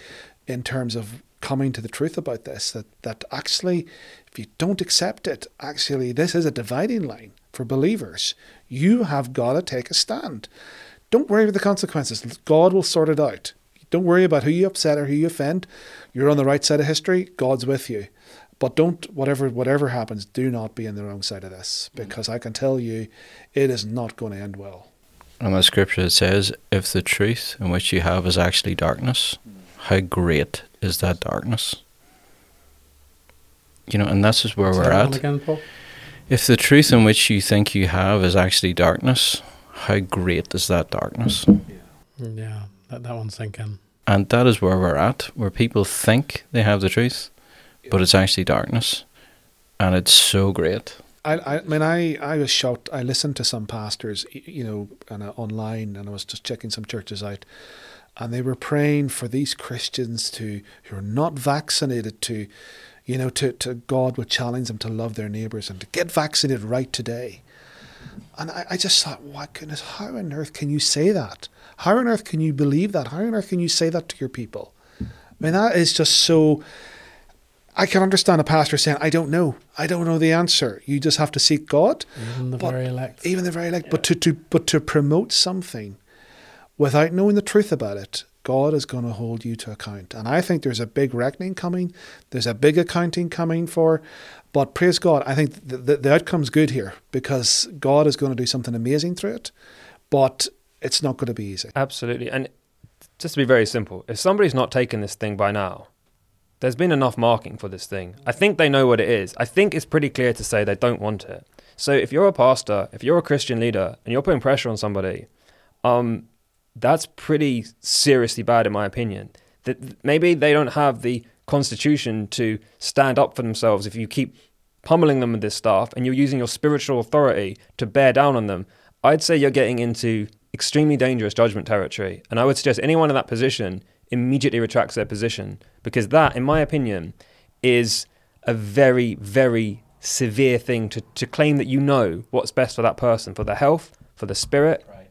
in terms of coming to the truth about this, that, that actually, if you don't accept it, actually, this is a dividing line for believers. You have got to take a stand. Don't worry about the consequences. God will sort it out. Don't worry about who you upset or who you offend. You're on the right side of history. God's with you. But don't whatever whatever happens, do not be in the wrong side of this because I can tell you it is not going to end well. And the scripture says, if the truth in which you have is actually darkness, how great is that darkness? You know, and this is where we're at. Again, if the truth in which you think you have is actually darkness, how great is that darkness? Yeah, yeah that, that one's sinking. And that is where we're at, where people think they have the truth, but it's actually darkness. And it's so great. I, I mean, I, I was shocked. I listened to some pastors, you know, and uh, online, and I was just checking some churches out, and they were praying for these Christians to who are not vaccinated to, you know, to, to God would challenge them to love their neighbours and to get vaccinated right today. And I, I just thought, my goodness, how on earth can you say that? How on earth can you believe that? How on earth can you say that to your people? I mean, that is just so. I can understand a pastor saying, I don't know. I don't know the answer. You just have to seek God. Even the but, very elect. Even the very elect. Yeah. But to, to but to promote something without knowing the truth about it, God is going to hold you to account. And I think there's a big reckoning coming. There's a big accounting coming for. But praise God, I think the, the, the outcome's good here because God is going to do something amazing through it. But it's not going to be easy. Absolutely. And just to be very simple, if somebody's not taken this thing by now, there's been enough marking for this thing. I think they know what it is. I think it's pretty clear to say they don't want it. So if you're a pastor, if you're a Christian leader, and you're putting pressure on somebody, um, that's pretty seriously bad, in my opinion. That maybe they don't have the constitution to stand up for themselves if you keep pummeling them with this stuff and you're using your spiritual authority to bear down on them. I'd say you're getting into extremely dangerous judgment territory. And I would suggest anyone in that position immediately retracts their position because that, in my opinion, is a very, very severe thing to, to claim that you know what's best for that person, for their health, for the spirit. Right.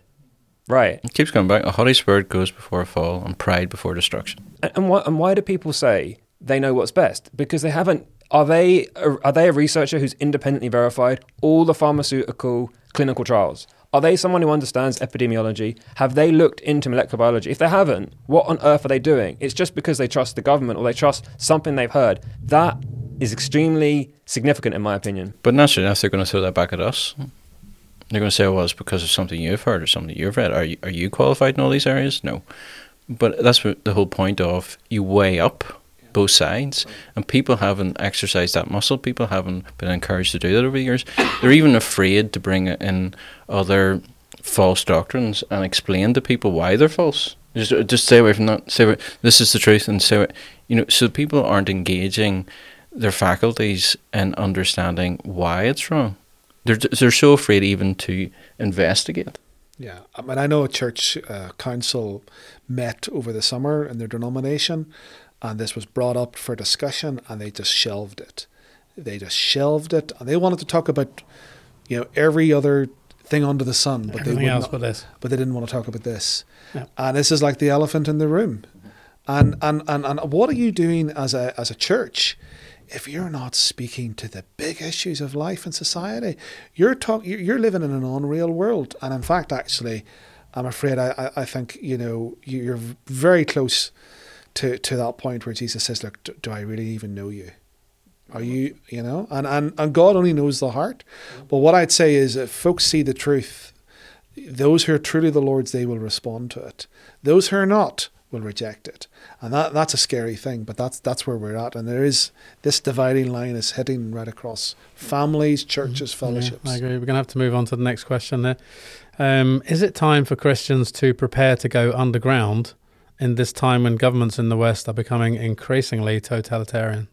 Right. It keeps coming back. A haughty spirit goes before a fall, and pride before destruction. And, and why, and why do people say they know what's best? Because they haven't. Are they are they a researcher who's independently verified all the pharmaceutical clinical trials? Are they someone who understands epidemiology? Have they looked into molecular biology? If they haven't, what on earth are they doing? It's just because they trust the government or they trust something they've heard. That is extremely significant, in my opinion. But naturally enough, they're going to throw that back at us. They're going to say, oh, well, it's because of something you've heard or something you've read. Are you, are you qualified in all these areas? No. But that's the whole point of you weigh up both sides. And people haven't exercised that muscle. People haven't been encouraged to do that over the years. They're even afraid to bring in other false doctrines and explain to people why they're false. Just, just stay away from that. Say this is the truth, and say you know. So people aren't engaging their faculties in understanding why it's wrong. They're they're so afraid even to investigate. Yeah, I mean, I know a church uh, council met over the summer in their denomination, and this was brought up for discussion, and they just shelved it. They just shelved it, and they wanted to talk about, you know, every other thing under the sun, but Everything they else not, but this. But they didn't want to talk about this. Yeah. And this is like the elephant in the room. And, and and and what are you doing as a as a church? if you're not speaking to the big issues of life and society, you're talk, you're living in an unreal world. And in fact, actually, I'm afraid I, I think you know you're very close to, to that point where Jesus says, Look, do, do I really even know you? Are you, you know, and, and, and God only knows the heart. But what I'd say is if folks see the truth, those who are truly the Lord's, they will respond to it. Those who are not will reject it, and that that's a scary thing. But that's that's where we're at, and there is this dividing line is hitting right across families, churches, fellowships. Yeah, I agree. We're going to have to move on to the next question there. Um, is it time for Christians to prepare to go underground in this time when governments in the West are becoming increasingly totalitarian?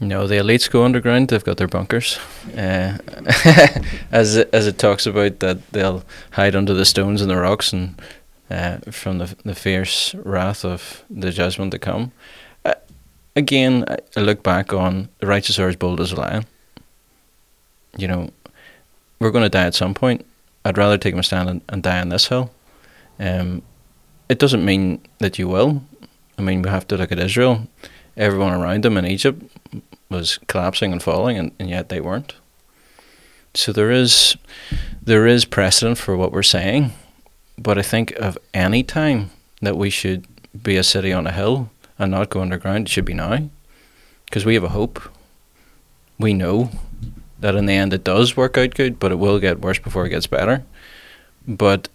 No, the elites go underground. They've got their bunkers, uh, as it, as it talks about that they'll hide under the stones and the rocks and uh, from the the fierce wrath of the judgment to come. Uh, again, I look back on the righteous are as bold as a lion. You know, we're going to die at some point. I'd rather take my stand and, and die on this hill. Um, it doesn't mean that you will. I mean, we have to look at Israel. Everyone around them in Egypt was collapsing and falling, and, and yet they weren't. So there is there is precedent for what we're saying, but I think of any time that we should be a city on a hill and not go underground, it should be now, because we have a hope. We know that in the end it does work out good, but it will get worse before it gets better. But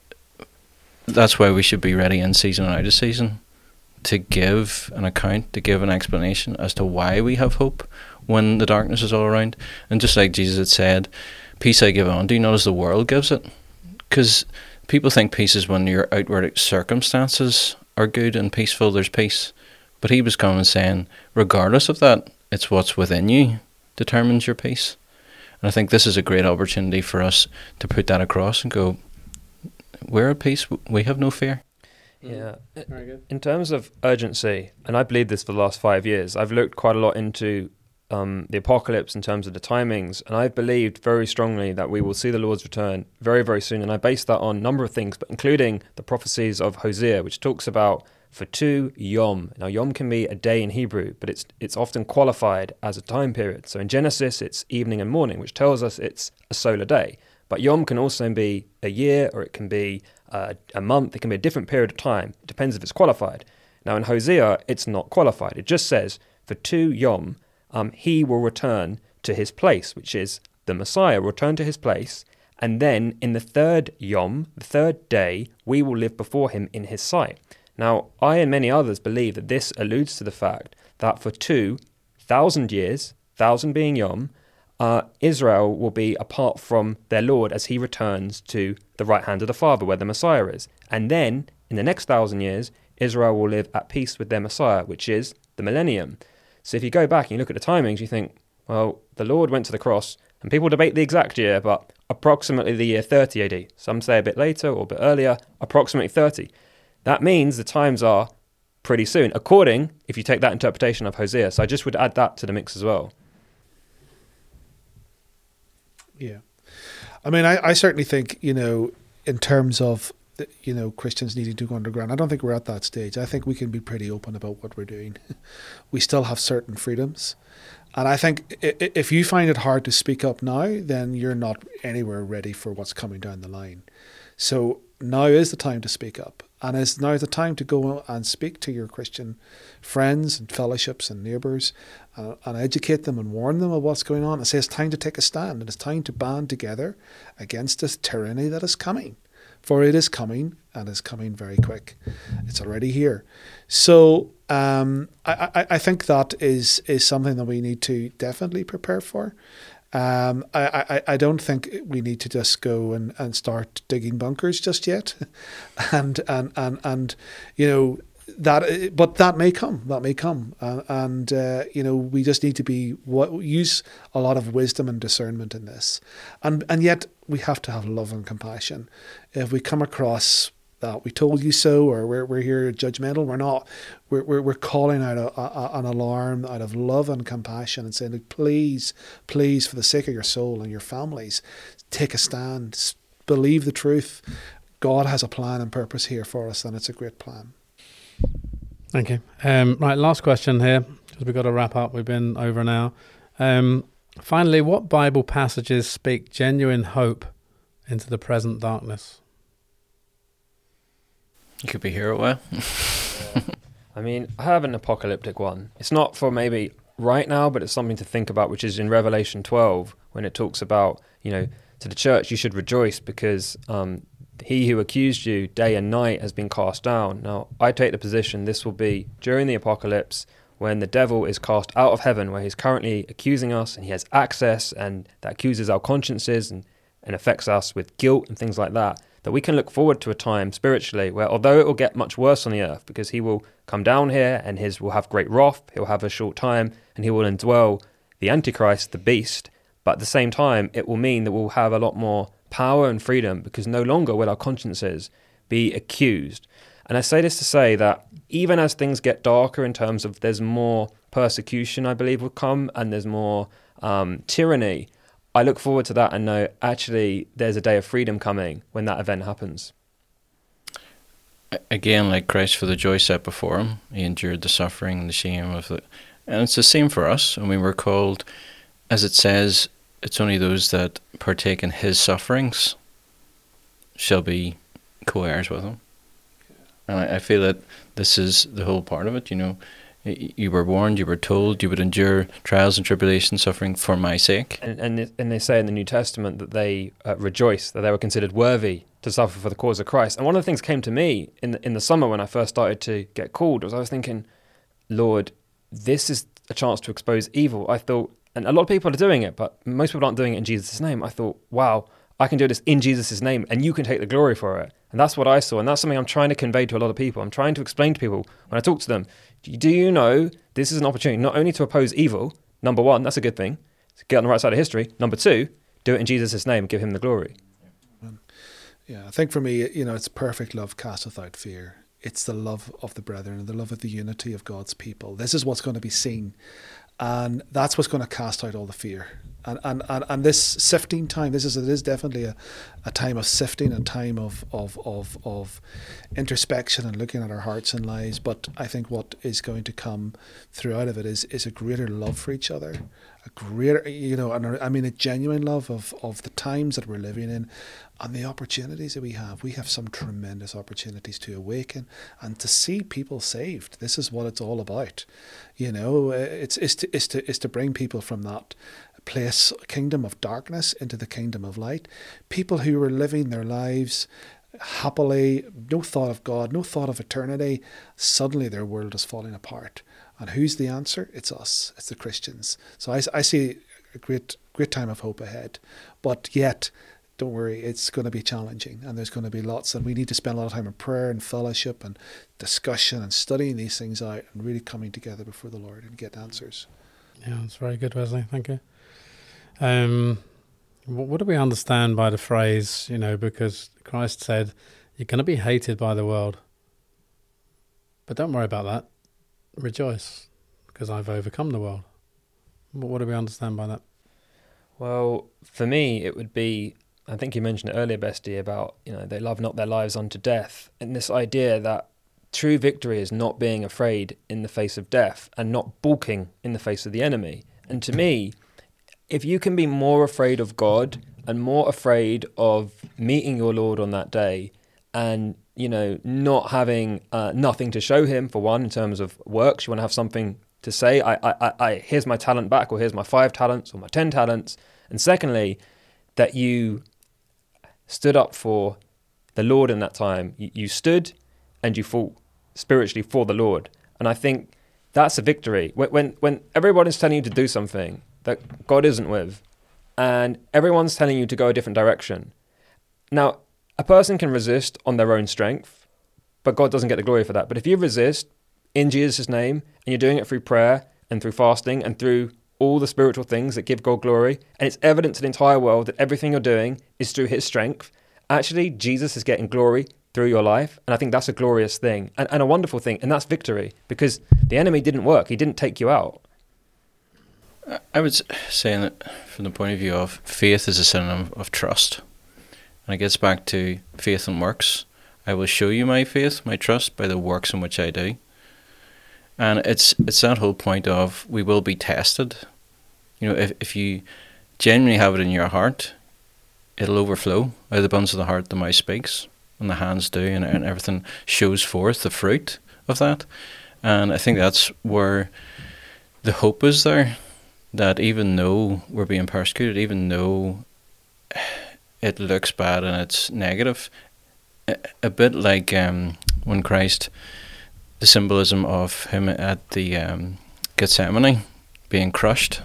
that's why we should be ready in season and out of season to give an account, to give an explanation as to why we have hope when the darkness is all around. And just like Jesus had said, peace I give on, do you, not as the world gives it. Because people think peace is when your outward circumstances are good and peaceful, there's peace. But he was coming saying, regardless of that, it's what's within you determines your peace. And I think this is a great opportunity for us to put that across and go, we're at peace. We have no fear. Yeah. Very good. In terms of urgency, and I believe this for the last five years, I've looked quite a lot into um, the apocalypse in terms of the timings, and I've believed very strongly that we will see the Lord's return very, very soon. And I base that on a number of things, but including the prophecies of Hosea, which talks about for two yom. Now, yom can be a day in Hebrew, but it's it's often qualified as a time period. So in Genesis, it's evening and morning, which tells us it's a solar day. But yom can also be a year, or it can be uh, a month. It can be a different period of time. It depends if it's qualified. Now in Hosea, it's not qualified. It just says for two yom, um, he will return to his place, which is the Messiah will return to his place, and then in the third yom, the third day, we will live before him in his sight. Now, I and many others believe that this alludes to the fact that for two thousand years, thousand being Yom, uh, Israel will be apart from their Lord as he returns to the right hand of the Father, where the Messiah is. And then, in the next thousand years, Israel will live at peace with their Messiah, which is the millennium. So if you go back and you look at the timings, you think, well, the Lord went to the cross, and people debate the exact year, but approximately the year 30 AD. Some say a bit later or a bit earlier, approximately 30. That means the times are pretty soon, according, if you take that interpretation of Hosea. So I just would add that to the mix as well. Yeah. I mean, I, I certainly think, you know, in terms of, the, you know, Christians needing to go underground, I don't think we're at that stage. I think we can be pretty open about what we're doing. we still have certain freedoms. And I think if you find it hard to speak up now, then you're not anywhere ready for what's coming down the line. So now is the time to speak up. And it's now the time to go and speak to your Christian friends and fellowships and neighbours uh, and educate them and warn them of what's going on and say it's time to take a stand and it's time to band together against this tyranny that is coming. For it is coming and is coming very quick. It's already here. So um, I, I, I think that is, is something that we need to definitely prepare for. Um, I, I, I don't think we need to just go and, and start digging bunkers just yet, and and and and you know that but that may come that may come. Uh, and uh, you know we just need to be what use a lot of wisdom and discernment in this. And and yet we have to have love and compassion. If we come across that we told you so or we're, we're here judgmental. We're not we're, we're, we're calling out a, a, an alarm out of love and compassion and saying please please for the sake of your soul and your families take a stand. Believe the truth. God has a plan and purpose here for us and it's a great plan. Thank you. Um, right last question here because we've got to wrap up. We've been over now um, finally what bible passages speak genuine hope into the present darkness you could be here a while. I mean, I have an apocalyptic one. It's not for maybe right now, but it's something to think about, which is in Revelation 12 when it talks about, you know, to the church you should rejoice because um, he who accused you day and night has been cast down. Now, I take the position this will be during the apocalypse when the devil is cast out of heaven, where he's currently accusing us and he has access and that accuses our consciences and, and affects us with guilt and things like that. That we can look forward to a time spiritually where, although it will get much worse on the earth, because he will come down here and his will have great wrath, he'll have a short time, and he will indwell the Antichrist, the beast. But at the same time, it will mean that we'll have a lot more power and freedom because no longer will our consciences be accused. And I say this to say that even as things get darker in terms of there's more persecution, I believe, will come and there's more um, tyranny, I look forward to that and know actually there's a day of freedom coming when that event happens. Again, like Christ for the joy set before him, he endured the suffering and the shame of it. And it's the same for us. I mean, we're called, as it says, it's only those that partake in his sufferings shall be co heirs with him. And I, I, feel that this is the whole part of it, you know. You were warned, you were told you would endure trials and tribulations, suffering for my sake. And, and, and they say in the New Testament that they uh, rejoice, that they were considered worthy to suffer for the cause of Christ. And one of the things came to me in the, in the summer when I first started to get called was I was thinking, Lord, this is a chance to expose evil. I thought, and a lot of people are doing it, but most people aren't doing it in Jesus' name. I thought, wow, I can do this in Jesus' name, and you can take the glory for it. And that's what I saw, and that's something I'm trying to convey to a lot of people. I'm trying to explain to people when I talk to them. Do you know this is an opportunity not only to oppose evil? Number one, that's a good thing. Get on the right side of history. Number two, do it in Jesus' name, give him the glory. Yeah, I think for me, you know, it's perfect love casteth out fear. It's the love of the brethren the love of the unity of God's people. This is what's going to be seen and that's what's going to cast out all the fear. And, and, and, and this sifting time, this is it is definitely a, a time of sifting, a time of, of, of, of introspection and looking at our hearts and lives. But I think what is going to come throughout of it is is a greater love for each other, a greater you know, and I mean a genuine love of, of the times that we're living in, and the opportunities that we have. We have some tremendous opportunities to awaken and to see people saved. This is what it's all about. You know, it's it's to is to is to bring people from that place kingdom of darkness into the kingdom of light. People who were living their lives happily, no thought of God, no thought of eternity, suddenly their world is falling apart. And who's the answer? It's us. It's the Christians. So I, I see a great great time of hope ahead. But yet don't worry, it's going to be challenging and there's going to be lots, and we need to spend a lot of time in prayer and fellowship and discussion and studying these things out and really coming together before the Lord and get answers. Yeah, that's very good, Wesley. Thank you. Um, what do we understand by the phrase, you know, because Christ said, You're going to be hated by the world. But don't worry about that. Rejoice, because I've overcome the world. What do we understand by that? Well, for me, it would be I think you mentioned it earlier, Bestie, about you know they love not their lives unto death, and this idea that true victory is not being afraid in the face of death and not balking in the face of the enemy. And to me, if you can be more afraid of God and more afraid of meeting your Lord on that day, and you know not having uh, nothing to show Him for one in terms of works, you want to have something to say. I, I, I, here's my talent back, or here's my five talents, or my ten talents. And secondly, that you stood up for the Lord in that time. You, you stood and you fought spiritually for the Lord. And I think that's a victory. When, when, when everyone is telling you to do something that God isn't with, and everyone's telling you to go a different direction. Now, a person can resist on their own strength, but God doesn't get the glory for that. But if you resist in Jesus' name, and you're doing it through prayer and through fasting and through all the spiritual things that give God glory, and it's evident to the entire world that everything you're doing is through His strength, actually, Jesus is getting glory through your life. And I think that's a glorious thing and, and a wonderful thing. And that's victory because the enemy didn't work, he didn't take you out. I would say that from the point of view of faith is a synonym of trust. And it gets back to faith and works. I will show you my faith, my trust, by the works in which I do. And it's it's that whole point of we will be tested. You know, if if you genuinely have it in your heart, it'll overflow. Out of the abundance of the heart, the mouth speaks, and the hands do, and, and everything shows forth the fruit of that. And I think that's where the hope is there. That even though we're being persecuted, even though it looks bad and it's negative, a, a bit like um, when Christ, the symbolism of him at the um, Gethsemane being crushed.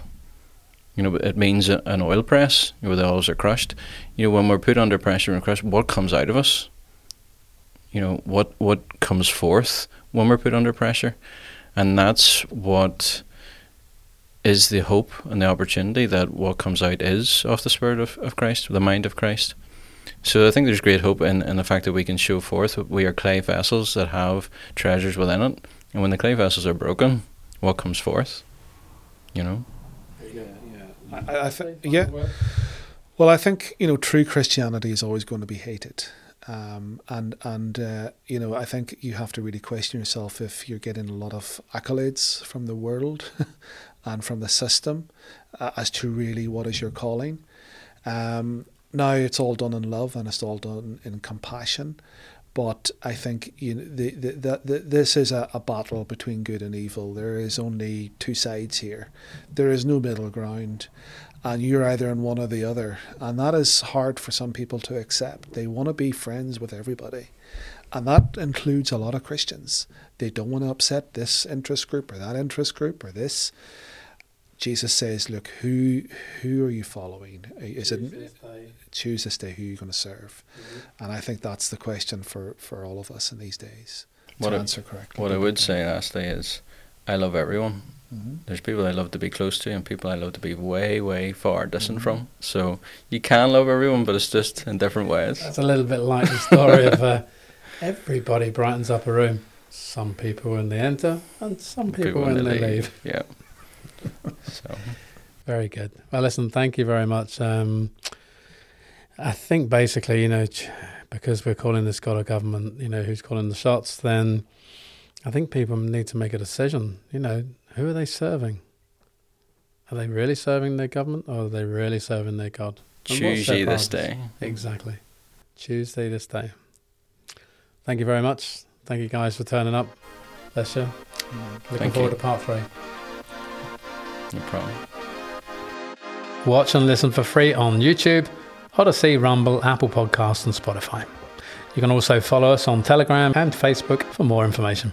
You know, it means an oil press where the oils are crushed. You know, when we're put under pressure and crushed, what comes out of us? You know, what what comes forth when we're put under pressure, and that's what is the hope and the opportunity that what comes out is of the Spirit of, of Christ, the mind of Christ. So I think there's great hope in, in the fact that we can show forth we are clay vessels that have treasures within it. And when the clay vessels are broken, what comes forth? You know? Yeah, yeah. I, I th- yeah. Well, I think, you know, true Christianity is always going to be hated. Um, and and uh, you know I think you have to really question yourself if you're getting a lot of accolades from the world and from the system uh, as to really what is your calling. Um, now it's all done in love and it's all done in compassion, but I think you know, the, the, the, the, this is a, a battle between good and evil. There is only two sides here. There is no middle ground, and you're either in one or the other, and that is hard for some people to accept. They want to be friends with everybody. And that includes a lot of Christians. They don't want to upset this interest group or that interest group or this. Jesus says, "Look, who who are you following? Is it choose this day who you're going to serve?" Mm-hmm. And I think that's the question for for all of us in these days what to I, answer correctly. What I would say, lastly, is I love everyone. Mm-hmm. There's people I love to be close to, and people I love to be way, way far distant mm-hmm. from. So you can love everyone, but it's just in different ways. That's a little bit like the story of uh, everybody brightens up a room. Some people when they enter, and some people, people when, when, they, leave. leave. Yeah. so. Very good. Well, listen, thank you very much. Um, I think basically, you know, because we're calling this God of government, you know, who's calling the shots, then I think people need to make a decision. You know, who are they serving? Are they really serving their government or are they really serving their God? Choose ye this day. Exactly. Tuesday this day. Thank you very much. Thank you guys for turning up. Bless you. Looking Thank forward you. to part three. No problem. Watch and listen for free on YouTube, Odysee, Rumble, Apple Podcasts, and Spotify. You can also follow us on Telegram and Facebook for more information.